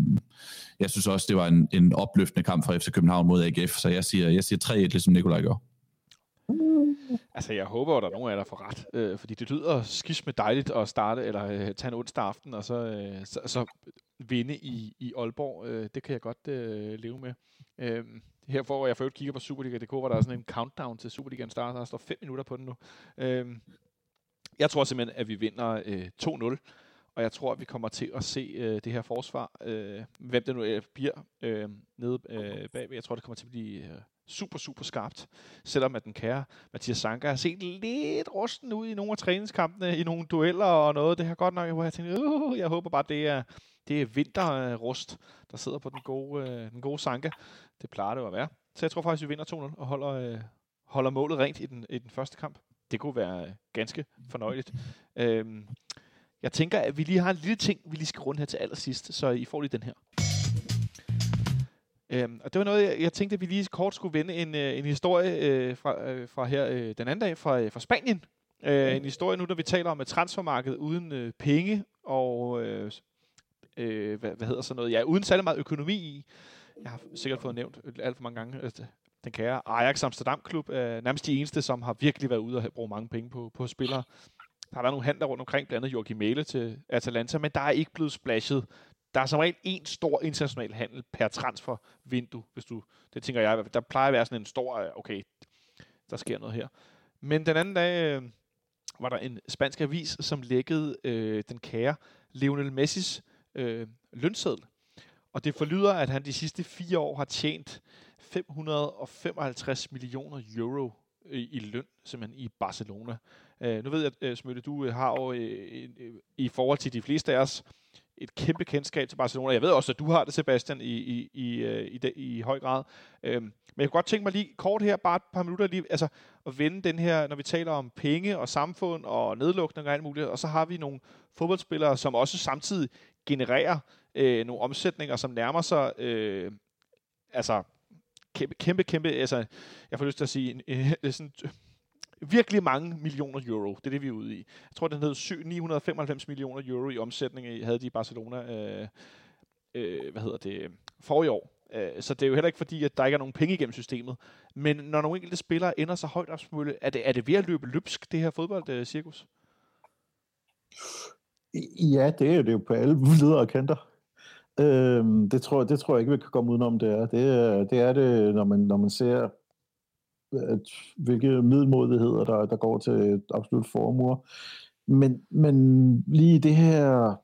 Jeg synes også, det var en, en opløftende kamp for FC København mod AGF, så jeg siger, jeg siger 3-1, ligesom Nikolaj gjorde. Altså, jeg håber, at der er nogen af jer, der får ret. Øh, fordi det lyder skisme dejligt at starte, eller øh, tage en onsdag aften, og så, øh, så, så vinde i, i Aalborg. Øh, det kan jeg godt øh, leve med. Øh, her hvor jeg for øvrigt kigger på Superliga.dk, hvor der er sådan en countdown til Superligaen starter. Der står 5 minutter på den nu. Øh, jeg tror simpelthen, at vi vinder øh, 2-0. Og jeg tror, at vi kommer til at se øh, det her forsvar, øh, hvem det nu øh, bliver, øh, nede øh, bagved. Jeg tror, det kommer til at blive øh, super, super skarpt. Selvom at den kære Mathias Sanka har set lidt rusten ud i nogle af træningskampene, i nogle dueller og noget. Det har godt nok, hvor jeg tænkte, uh, jeg håber bare, det er, det er vinterrust, der sidder på den gode, øh, den gode Sanka. Det plejer det jo at være. Så jeg tror faktisk, vi vinder 2-0 og holder, øh, holder målet rent i den, i den første kamp. Det kunne være øh, ganske fornøjeligt. Øhm, jeg tænker, at vi lige har en lille ting, vi lige skal runde her til allersidst, så I får lige den her. Øhm, og det var noget, jeg, jeg tænkte, at vi lige kort skulle vende en, øh, en historie øh, fra, øh, fra her øh, den anden dag fra, øh, fra Spanien. Øh, en historie nu, når vi taler om et transfermarked uden øh, penge og øh, øh, hvad, hvad hedder sådan noget, ja, uden særlig meget økonomi i. Jeg har sikkert fået nævnt alt for mange gange, at den kære Ajax Amsterdam Klub er nærmest de eneste, som har virkelig været ude og bruge mange penge på, på spillere. Der har været nogle handler rundt omkring, blandt andet Joachim Mæle til Atalanta, men der er ikke blevet splashet der er som regel en stor international handel per transfervindue, hvis du, det tænker jeg, der plejer at være sådan en stor, øh, okay, der sker noget her. Men den anden dag øh, var der en spansk avis, som lækkede øh, den kære Lionel Messis øh, lønseddel. Og det forlyder, at han de sidste fire år har tjent 555 millioner euro i, i løn, simpelthen i Barcelona. Øh, nu ved jeg, øh, Smøtte, du har jo øh, i forhold til de fleste af os et kæmpe kendskab til Barcelona. Jeg ved også, at du har det, Sebastian, i, i, i, i, i, i høj grad. Øhm, men jeg kunne godt tænke mig lige kort her, bare et par minutter lige, altså at vende den her, når vi taler om penge og samfund og nedlukning og alt muligt, og så har vi nogle fodboldspillere, som også samtidig genererer øh, nogle omsætninger, som nærmer sig, øh, altså kæmpe, kæmpe, kæmpe, altså jeg får lyst til at sige, øh, sådan virkelig mange millioner euro. Det er det, vi er ude i. Jeg tror, den hed 995 millioner euro i omsætning, havde de i Barcelona, øh, øh, hvad hedder det, for i år. Øh, så det er jo heller ikke fordi, at der ikke er nogen penge igennem systemet. Men når nogle enkelte spillere ender så højt opsmølle, er det, er det ved at løbe løbsk, det her fodboldcirkus? Ja, det er det jo på alle ledere og kanter. Øhm, det, tror, det tror jeg ikke, vi kan komme udenom, det er. Det det, er det når, man, når man ser at, hvilke middelmodigheder, der, der går til absolut formue. Men, men lige det her,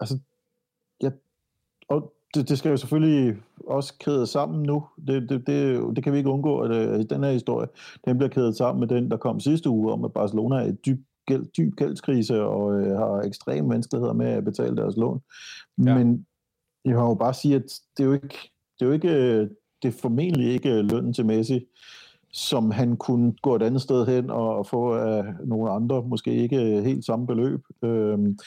altså, ja, og det, det skal jo selvfølgelig også kæde sammen nu. Det, det, det, det kan vi ikke undgå, at, at den her historie, den bliver kædet sammen med den, der kom sidste uge om, at Barcelona er i dyb, gæld, dyb gældskrise og øh, har ekstreme vanskeligheder med at betale deres lån. Ja. Men jeg må jo bare sige, at det er jo ikke, det er jo ikke, det er formentlig ikke lønnen til Messi, som han kunne gå et andet sted hen og få af nogle andre, måske ikke helt samme beløb. Øhm,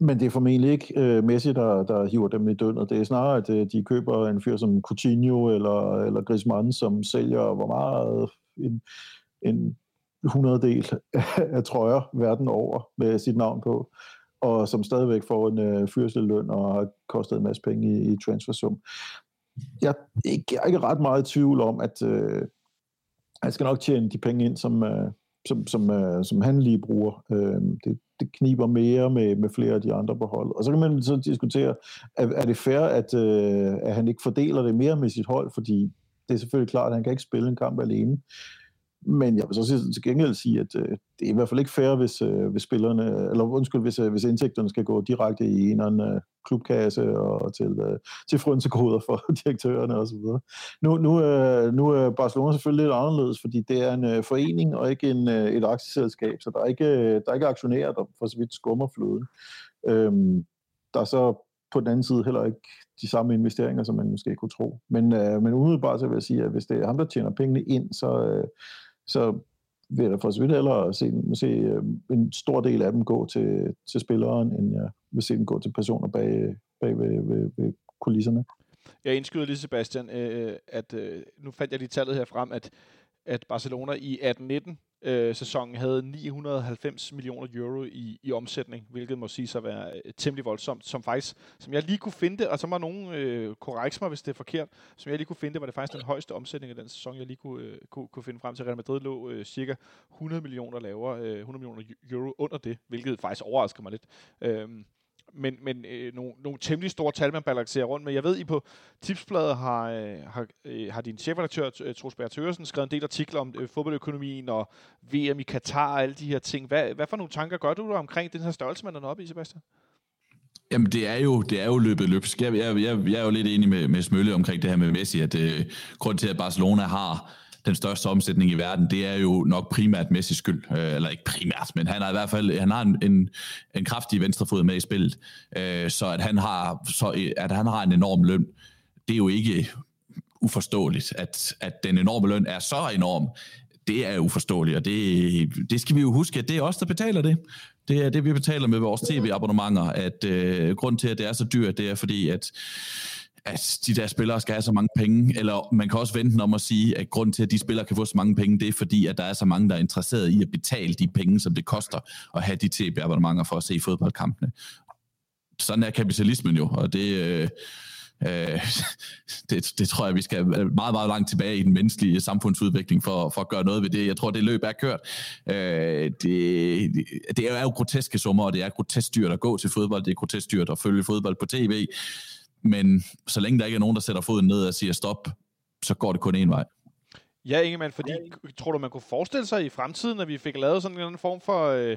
men det er formentlig ikke øh, Messi, der, der hiver dem i døgnet. Det er snarere, at øh, de køber en fyr som Coutinho eller, eller Griezmann, som sælger hvor meget en, en hundreddel af trøjer verden over med sit navn på, og som stadigvæk får en øh, fyrseløn og har kostet en masse penge i, i transfersum jeg, jeg er ikke ret meget i tvivl om, at øh, han skal nok tjene de penge ind, som, øh, som, som, øh, som han lige bruger. Øh, det, det kniber mere med, med flere af de andre på holdet. Og så kan man så diskutere, er, er det fair, at, øh, at han ikke fordeler det mere med sit hold, fordi det er selvfølgelig klart, at han kan ikke spille en kamp alene. Men jeg vil så til gengæld sige, at øh, det er i hvert fald ikke fair, hvis, øh, hvis spillerne, eller undskyld, hvis, øh, hvis indtægterne skal gå direkte i en eller anden øh, klubkasse og til, øh, til frønsekoder for direktørerne osv. Nu, nu, øh, nu er Barcelona selvfølgelig lidt anderledes, fordi det er en øh, forening og ikke en, øh, et aktieselskab, så der er ikke, øh, der er ikke aktionærer, der for så vidt skummer fløden. Øhm, der er så på den anden side heller ikke de samme investeringer, som man måske kunne tro. Men, øh, men umiddelbart så vil jeg sige, at hvis det er ham, der tjener pengene ind, så, øh, så vil jeg for så vidt hellere se, se øh, en stor del af dem gå til, til spilleren, end jeg vil se dem gå til personer bag, bag ved, ved, ved kulisserne. Jeg indskyder lige, Sebastian, øh, øh, at øh, nu fandt jeg lige tallet her frem, at, at Barcelona i 18-19 øh, sæsonen havde 990 millioner euro i, i omsætning, hvilket må sige sig være øh, temmelig voldsomt, som faktisk, som jeg lige kunne finde det, og så var nogen øh, korrekt mig, hvis det er forkert, som jeg lige kunne finde det, var det faktisk den højeste omsætning af den sæson, jeg lige kunne, øh, kunne, kunne finde frem til. Real Madrid lå øh, cirka 100 millioner lavere, øh, 100 millioner euro under det, hvilket faktisk overrasker mig lidt. Øh, men, men øh, nogle, nogle temmelig store tal, man balancerer rundt med. Jeg ved, I på Tipsbladet har, øh, har, øh, har din chefredaktør, øh, Troels skrevet en del artikler om øh, fodboldøkonomien og VM i Katar og alle de her ting. Hvad, hvad for nogle tanker gør du omkring den her størrelse, man er oppe i, Sebastian? Jamen, det er jo, det er jo løbet løbsk. Jeg, jeg, jeg, jeg er jo lidt enig med, med Smølle omkring det her med Messi, at øh, grund til, at Barcelona har den største omsætning i verden, det er jo nok primært Messi skyld. Øh, eller ikke primært, men han har i hvert fald han har en, en, en kraftig venstrefod med i spillet. Øh, så at han har så at han har en enorm løn, det er jo ikke uforståeligt, at, at den enorme løn er så enorm. Det er uforståeligt, og det, det skal vi jo huske, at det er os, der betaler det. Det er det, vi betaler med vores tv-abonnementer, at øh, grund til, at det er så dyrt, det er fordi, at at de der spillere skal have så mange penge, eller man kan også vente om at sige, at grund til, at de spillere kan få så mange penge, det er fordi, at der er så mange, der er interesseret i at betale de penge, som det koster at have de tv-abonnementer for at se fodboldkampene. Sådan er kapitalismen jo, og det, øh, øh, det, det tror jeg, vi skal meget, meget langt tilbage i den menneskelige samfundsudvikling for, for at gøre noget ved det. Jeg tror, det løb er kørt. Øh, det, det er jo groteske summer, og det er grotesk dyrt at gå til fodbold, det er grotesk dyrt at følge fodbold på tv men så længe der ikke er nogen, der sætter foden ned og siger stop, så går det kun en vej. Ja, Ingemann, fordi tror du, man kunne forestille sig i fremtiden, at vi fik lavet sådan en eller anden form for øh,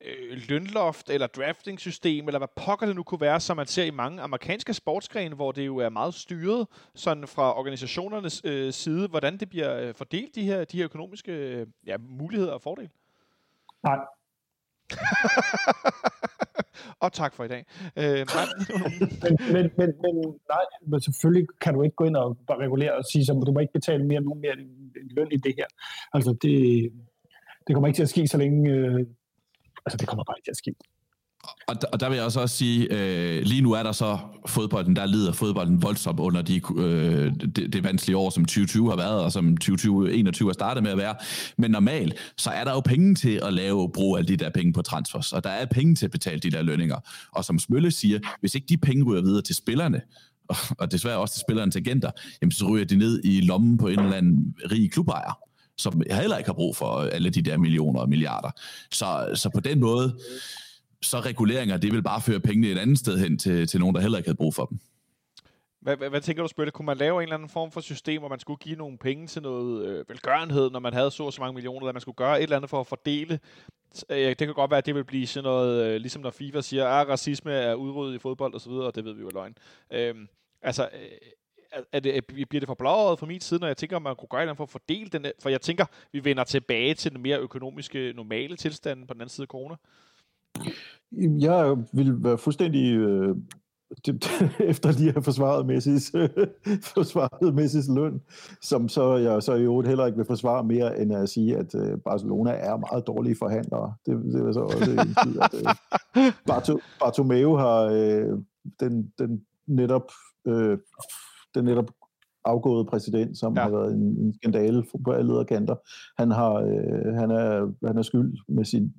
øh, lønloft eller drafting-system, eller hvad pokker det nu kunne være, som man ser i mange amerikanske sportsgrene, hvor det jo er meget styret sådan fra organisationernes øh, side, hvordan det bliver øh, fordelt, de her, de her økonomiske øh, ja, muligheder og fordele? Nej, og tak for i dag. Øh, men, men, men, men, nej, men selvfølgelig kan du ikke gå ind og regulere og sige, at du må ikke betale mere, nogen mere end løn i det her. Altså, det, det kommer ikke til at ske, så længe... Øh, altså, det kommer bare ikke til at ske. Og, der, og der vil jeg også, også sige, øh, lige nu er der så fodbolden, der lider fodbolden voldsomt under de, øh, det, det vanskelige år, som 2020 har været, og som 2021 har startet med at være. Men normalt, så er der jo penge til at lave brug af de der penge på transfers, og der er penge til at betale de der lønninger. Og som Smølle siger, hvis ikke de penge ryger videre til spillerne, og, og desværre også til spillerens agenter, jamen så ryger de ned i lommen på en eller anden rig klubejer som heller ikke har brug for alle de der millioner og milliarder. Så, så på den måde, så reguleringer, det vil bare føre pengene et andet sted hen til, til nogen, der heller ikke havde brug for dem. Hvad, hvad, hvad tænker du, Spøtte? Kunne man lave en eller anden form for system, hvor man skulle give nogle penge til noget øh, velgørenhed, når man havde så og så mange millioner, at man skulle gøre et eller andet for at fordele? Øh, det kan godt være, at det vil blive sådan noget, øh, ligesom når FIFA siger, at ah, racisme er udryddet i fodbold og så videre, og det ved vi jo er løgn. Øh, altså, øh, er det, bliver det for blåret fra min side, når jeg tænker, at man kunne gøre noget for at fordele den? For jeg tænker, vi vender tilbage til den mere økonomiske, normale tilstand på den anden side af corona. Jeg vil være fuldstændig øh, det, efter lige at have forsvaret Messis, forsvaret Messis løn, som så jeg så i øvrigt heller ikke vil forsvare mere, end at sige, at øh, Barcelona er meget dårlige forhandlere. Det, det er så også en tid, at øh, Barto, Bartomeu har øh, den, den netop øh, den netop afgået præsident, som ja. har været en, en skandale på alle kanter. Han har øh, han er han er skyld med sin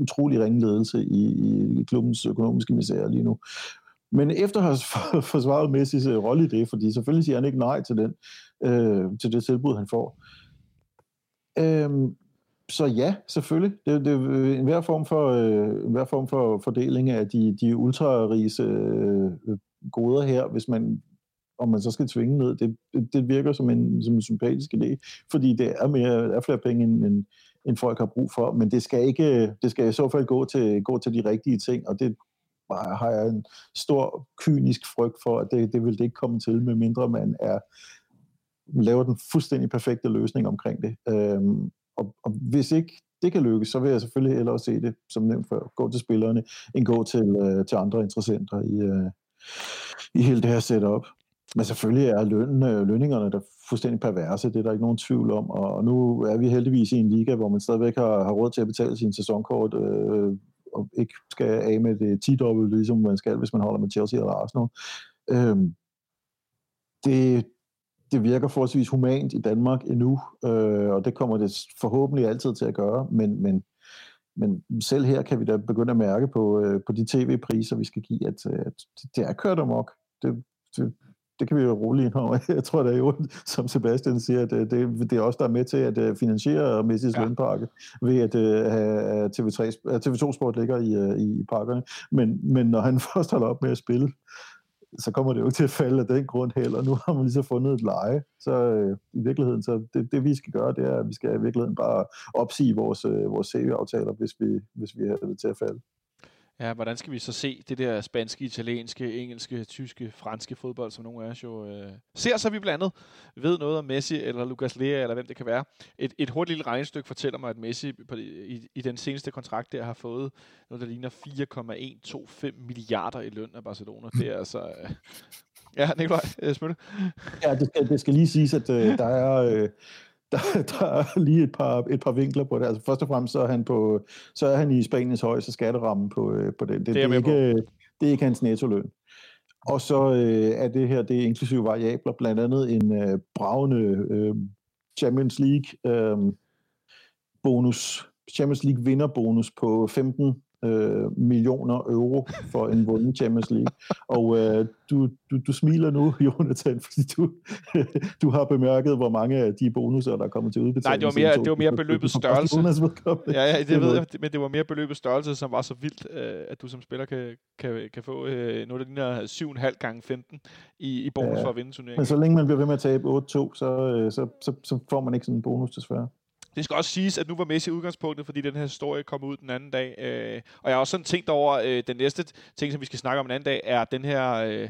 utrolig ringe ledelse i, i klubbens økonomiske misære lige nu. Men efter at have forsvaret Messis øh, rolle i det, fordi selvfølgelig siger han ikke nej til, den, øh, til det tilbud, han får. Øhm, så ja, selvfølgelig. Det, det øh, er en hver form for, øh, en hver form for fordeling af de, de ultrarige øh, goder her, hvis man om man så skal tvinge ned, det, det, virker som en, som en sympatisk idé, fordi det er, mere, er flere penge, end, end, end folk har brug for, men det skal, ikke, det skal i så fald gå til, gå til de rigtige ting, og det har jeg en stor kynisk frygt for, at det, det vil det ikke komme til, medmindre man er laver den fuldstændig perfekte løsning omkring det. Øhm, og, og hvis ikke det kan lykkes, så vil jeg selvfølgelig hellere se det, som nævnt før, gå til spillerne, end gå til, øh, til andre interessenter i, øh, i hele det her setup. Men selvfølgelig er løn, øh, lønningerne der fuldstændig perverse, det er der ikke nogen tvivl om, og nu er vi heldigvis i en liga, hvor man stadigvæk har, har råd til at betale sin sæsonkort, øh, og ikke skal af med det 10 dobbelt, ligesom man skal, hvis man holder med Chelsea eller Arsenal. Øh, det, det virker forholdsvis humant i Danmark endnu, øh, og det kommer det forhåbentlig altid til at gøre, men, men, men selv her kan vi da begynde at mærke på, øh, på de tv-priser, vi skal give, at, øh, at det er kørt amok. Det, det, det kan vi jo roligt over. Jeg tror, er jo, som Sebastian siger, at det, det er også der er med til at øh, finansiere Messi's ja. lønpakke, ved at uh, TV3, TV2 Sport ligger i, uh, i parkerne. Men, men når han først holder op med at spille, så kommer det jo ikke til at falde af den grund heller. Nu har man lige så fundet et leje. Så øh, i virkeligheden, så det, det vi skal gøre, det er, at vi skal i virkeligheden bare opsige vores, øh, vores CV-aftaler, hvis vi, hvis vi har det til at falde. Ja, hvordan skal vi så se det der spanske, italienske, engelske, tyske, franske fodbold, som nogle af os jo øh, ser, så vi blandt andet ved noget om Messi eller Lucas Lea, eller hvem det kan være. Et, et hurtigt lille regnestykke fortæller mig, at Messi på, i, i den seneste kontrakt der har fået noget, der ligner 4,125 milliarder i løn af Barcelona. Det er altså... Øh, ja, Nikolaj, øh, Smølle. Ja, det skal, det skal lige siges, at øh, der er... Øh, der, der er lige et par, et par vinkler på det. Altså først og fremmest så er han, på, så er han i Spaniens højeste skatteramme på, øh, på det. Det, det, er, det, er ikke, det er ikke hans nettoløn. Og så øh, er det her, det er inklusive variabler, blandt andet en øh, bravende øh, Champions League øh, bonus, Champions League vinderbonus på 15 øh, millioner euro for en vunden Champions League. Og øh, du, du, du smiler nu, Jonathan, fordi du, du har bemærket, hvor mange af de bonusser, der er kommet til udbetaling. Nej, det var mere, det var mere beløbets størrelse. Ja, ja, det ved jeg, men det var mere beløbets størrelse, som var så vildt, øh, at du som spiller kan, kan, kan få øh, noget, der ligner 7,5 gange 15 i, i bonus ja, for at vinde turneringen. Men så længe man bliver ved med at tabe 8-2, så, øh, så, så, så får man ikke sådan en bonus, desværre. Det skal også siges, at nu var Messi udgangspunktet, fordi den her historie kom ud den anden dag. Øh, og jeg har også sådan tænkt over, øh, den næste ting, som vi skal snakke om den anden dag, er den her øh,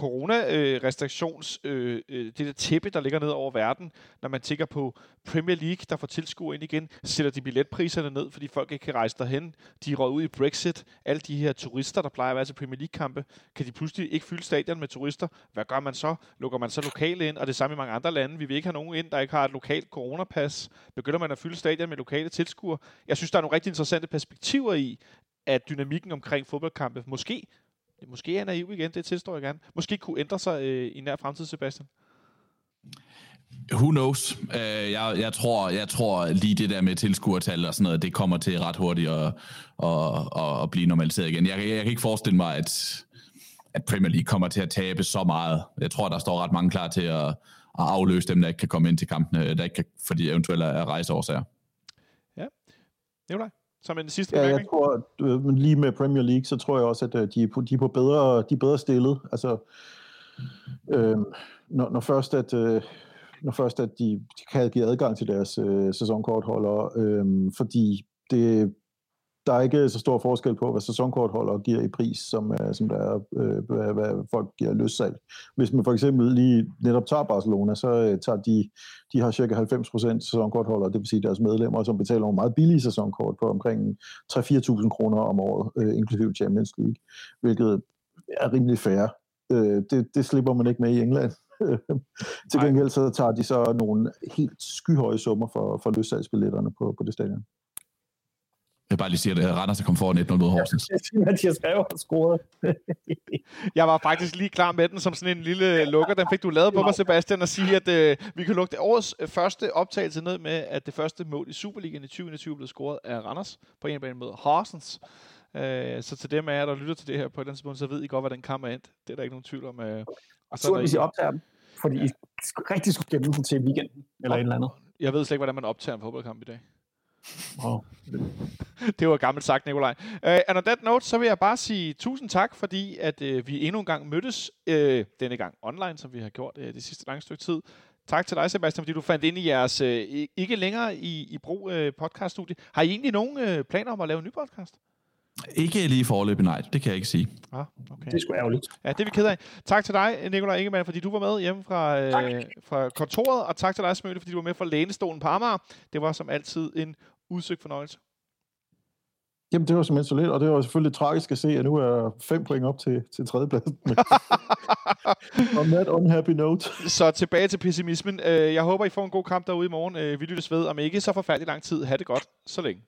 coronarestriktions, øh, øh, det der tæppe, der ligger ned over verden, når man tænker på Premier League, der får tilskuer ind igen, sætter de billetpriserne ned, fordi folk ikke kan rejse derhen. De er ud i Brexit. Alle de her turister, der plejer at være til Premier League-kampe, kan de pludselig ikke fylde stadion med turister. Hvad gør man så? Lukker man så lokale ind? Og det samme i mange andre lande. Vi vil ikke have nogen ind, der ikke har et lokalt coronapas. Begynder man at fylde stadion med lokale tilskuere? Jeg synes, der er nogle rigtig interessante perspektiver i, at dynamikken omkring fodboldkampe måske måske er jeg naiv igen, det tilstår jeg gerne, måske kunne ændre sig øh, i nær fremtid, Sebastian? Who knows? Uh, jeg, jeg, tror, jeg tror lige det der med tilskuertal og sådan noget, det kommer til ret hurtigt at, at, at, at blive normaliseret igen. Jeg, jeg kan ikke forestille mig, at, at Premier League kommer til at tabe så meget. Jeg tror, der står ret mange klar til at, at afløse dem, der ikke kan komme ind til kampene, der ikke kan, fordi eventuelle er rejseårsager. Ja. Nikolaj? Som en sidste ja, jeg tror, men lige med Premier League, så tror jeg også, at øh, de er på, de er på bedre, de er bedre stillet. Altså, øh, når, når først at, øh, når først at de, de kan give adgang til deres øh, sæsonkortholdere, øh, fordi det, der er ikke så stor forskel på, hvad sæsonkortholder giver i pris, som, uh, som der er, uh, hvad, hvad folk giver løssalg. Hvis man for eksempel lige netop tager Barcelona, så uh, tager de, de har cirka 90% sæsonkortholder, det vil sige deres medlemmer, som betaler nogle meget billige sæsonkort på omkring 3-4.000 kroner om året, uh, inklusive Champions League, hvilket er rimelig fair. Uh, det, det slipper man ikke med i England. Til gengæld så tager de så nogle helt skyhøje summer for, for løssalgsbilletterne på, på det stadion. Jeg vil bare lige sige, at Randers er kommet foran 1-0 mod Horsens. Mathias Greve har scoret. jeg var faktisk lige klar med den som sådan en lille lukker. Den fik du lavet på mig, Sebastian, og sige, at øh, vi kan lukke det årets øh, første optagelse ned med, at det første mål i Superligaen i 2021 blev scoret af Randers på en bane mod Horsens. Øh, så til dem af jer, der lytter til det her på et eller andet tidspunkt, så ved I godt, hvad den kamp er endt. Det er der ikke nogen tvivl om. Øh. Og så hvis I optager dem, fordi ja. I rigtig skulle gemme den til weekenden, eller et eller andet. Jeg ved slet ikke, hvordan man optager en fodboldkamp i dag. Wow. det var gammelt sagt, Nikolaj. Uh, and on that note, så vil jeg bare sige tusind tak, fordi at uh, vi endnu en gang mødtes, uh, denne gang online, som vi har gjort uh, det sidste lange stykke tid. Tak til dig, Sebastian, fordi du fandt ind i jeres uh, ikke længere i, i brug uh, podcaststudie. Har I egentlig nogen uh, planer om at lave en ny podcast? Ikke lige forløbig, nej. Det kan jeg ikke sige. Ah, okay. Det er sgu ærgerligt. Ja, det er vi ked af. Tak til dig, Nikolaj Ingemann, fordi du var med hjemme fra, øh, fra kontoret, og tak til dig, Smølle, fordi du var med fra lænestolen på Amager. Det var som altid en udsøgt fornøjelse. Jamen, det var simpelthen så lidt, og det var selvfølgelig tragisk at se, at nu er fem point op til, til tredjepladsen. On that unhappy note. Så tilbage til pessimismen. Øh, Jeg håber, I får en god kamp derude i morgen. Øh, Vi lyttes ved om ikke så forfærdelig lang tid. Ha' det godt så længe.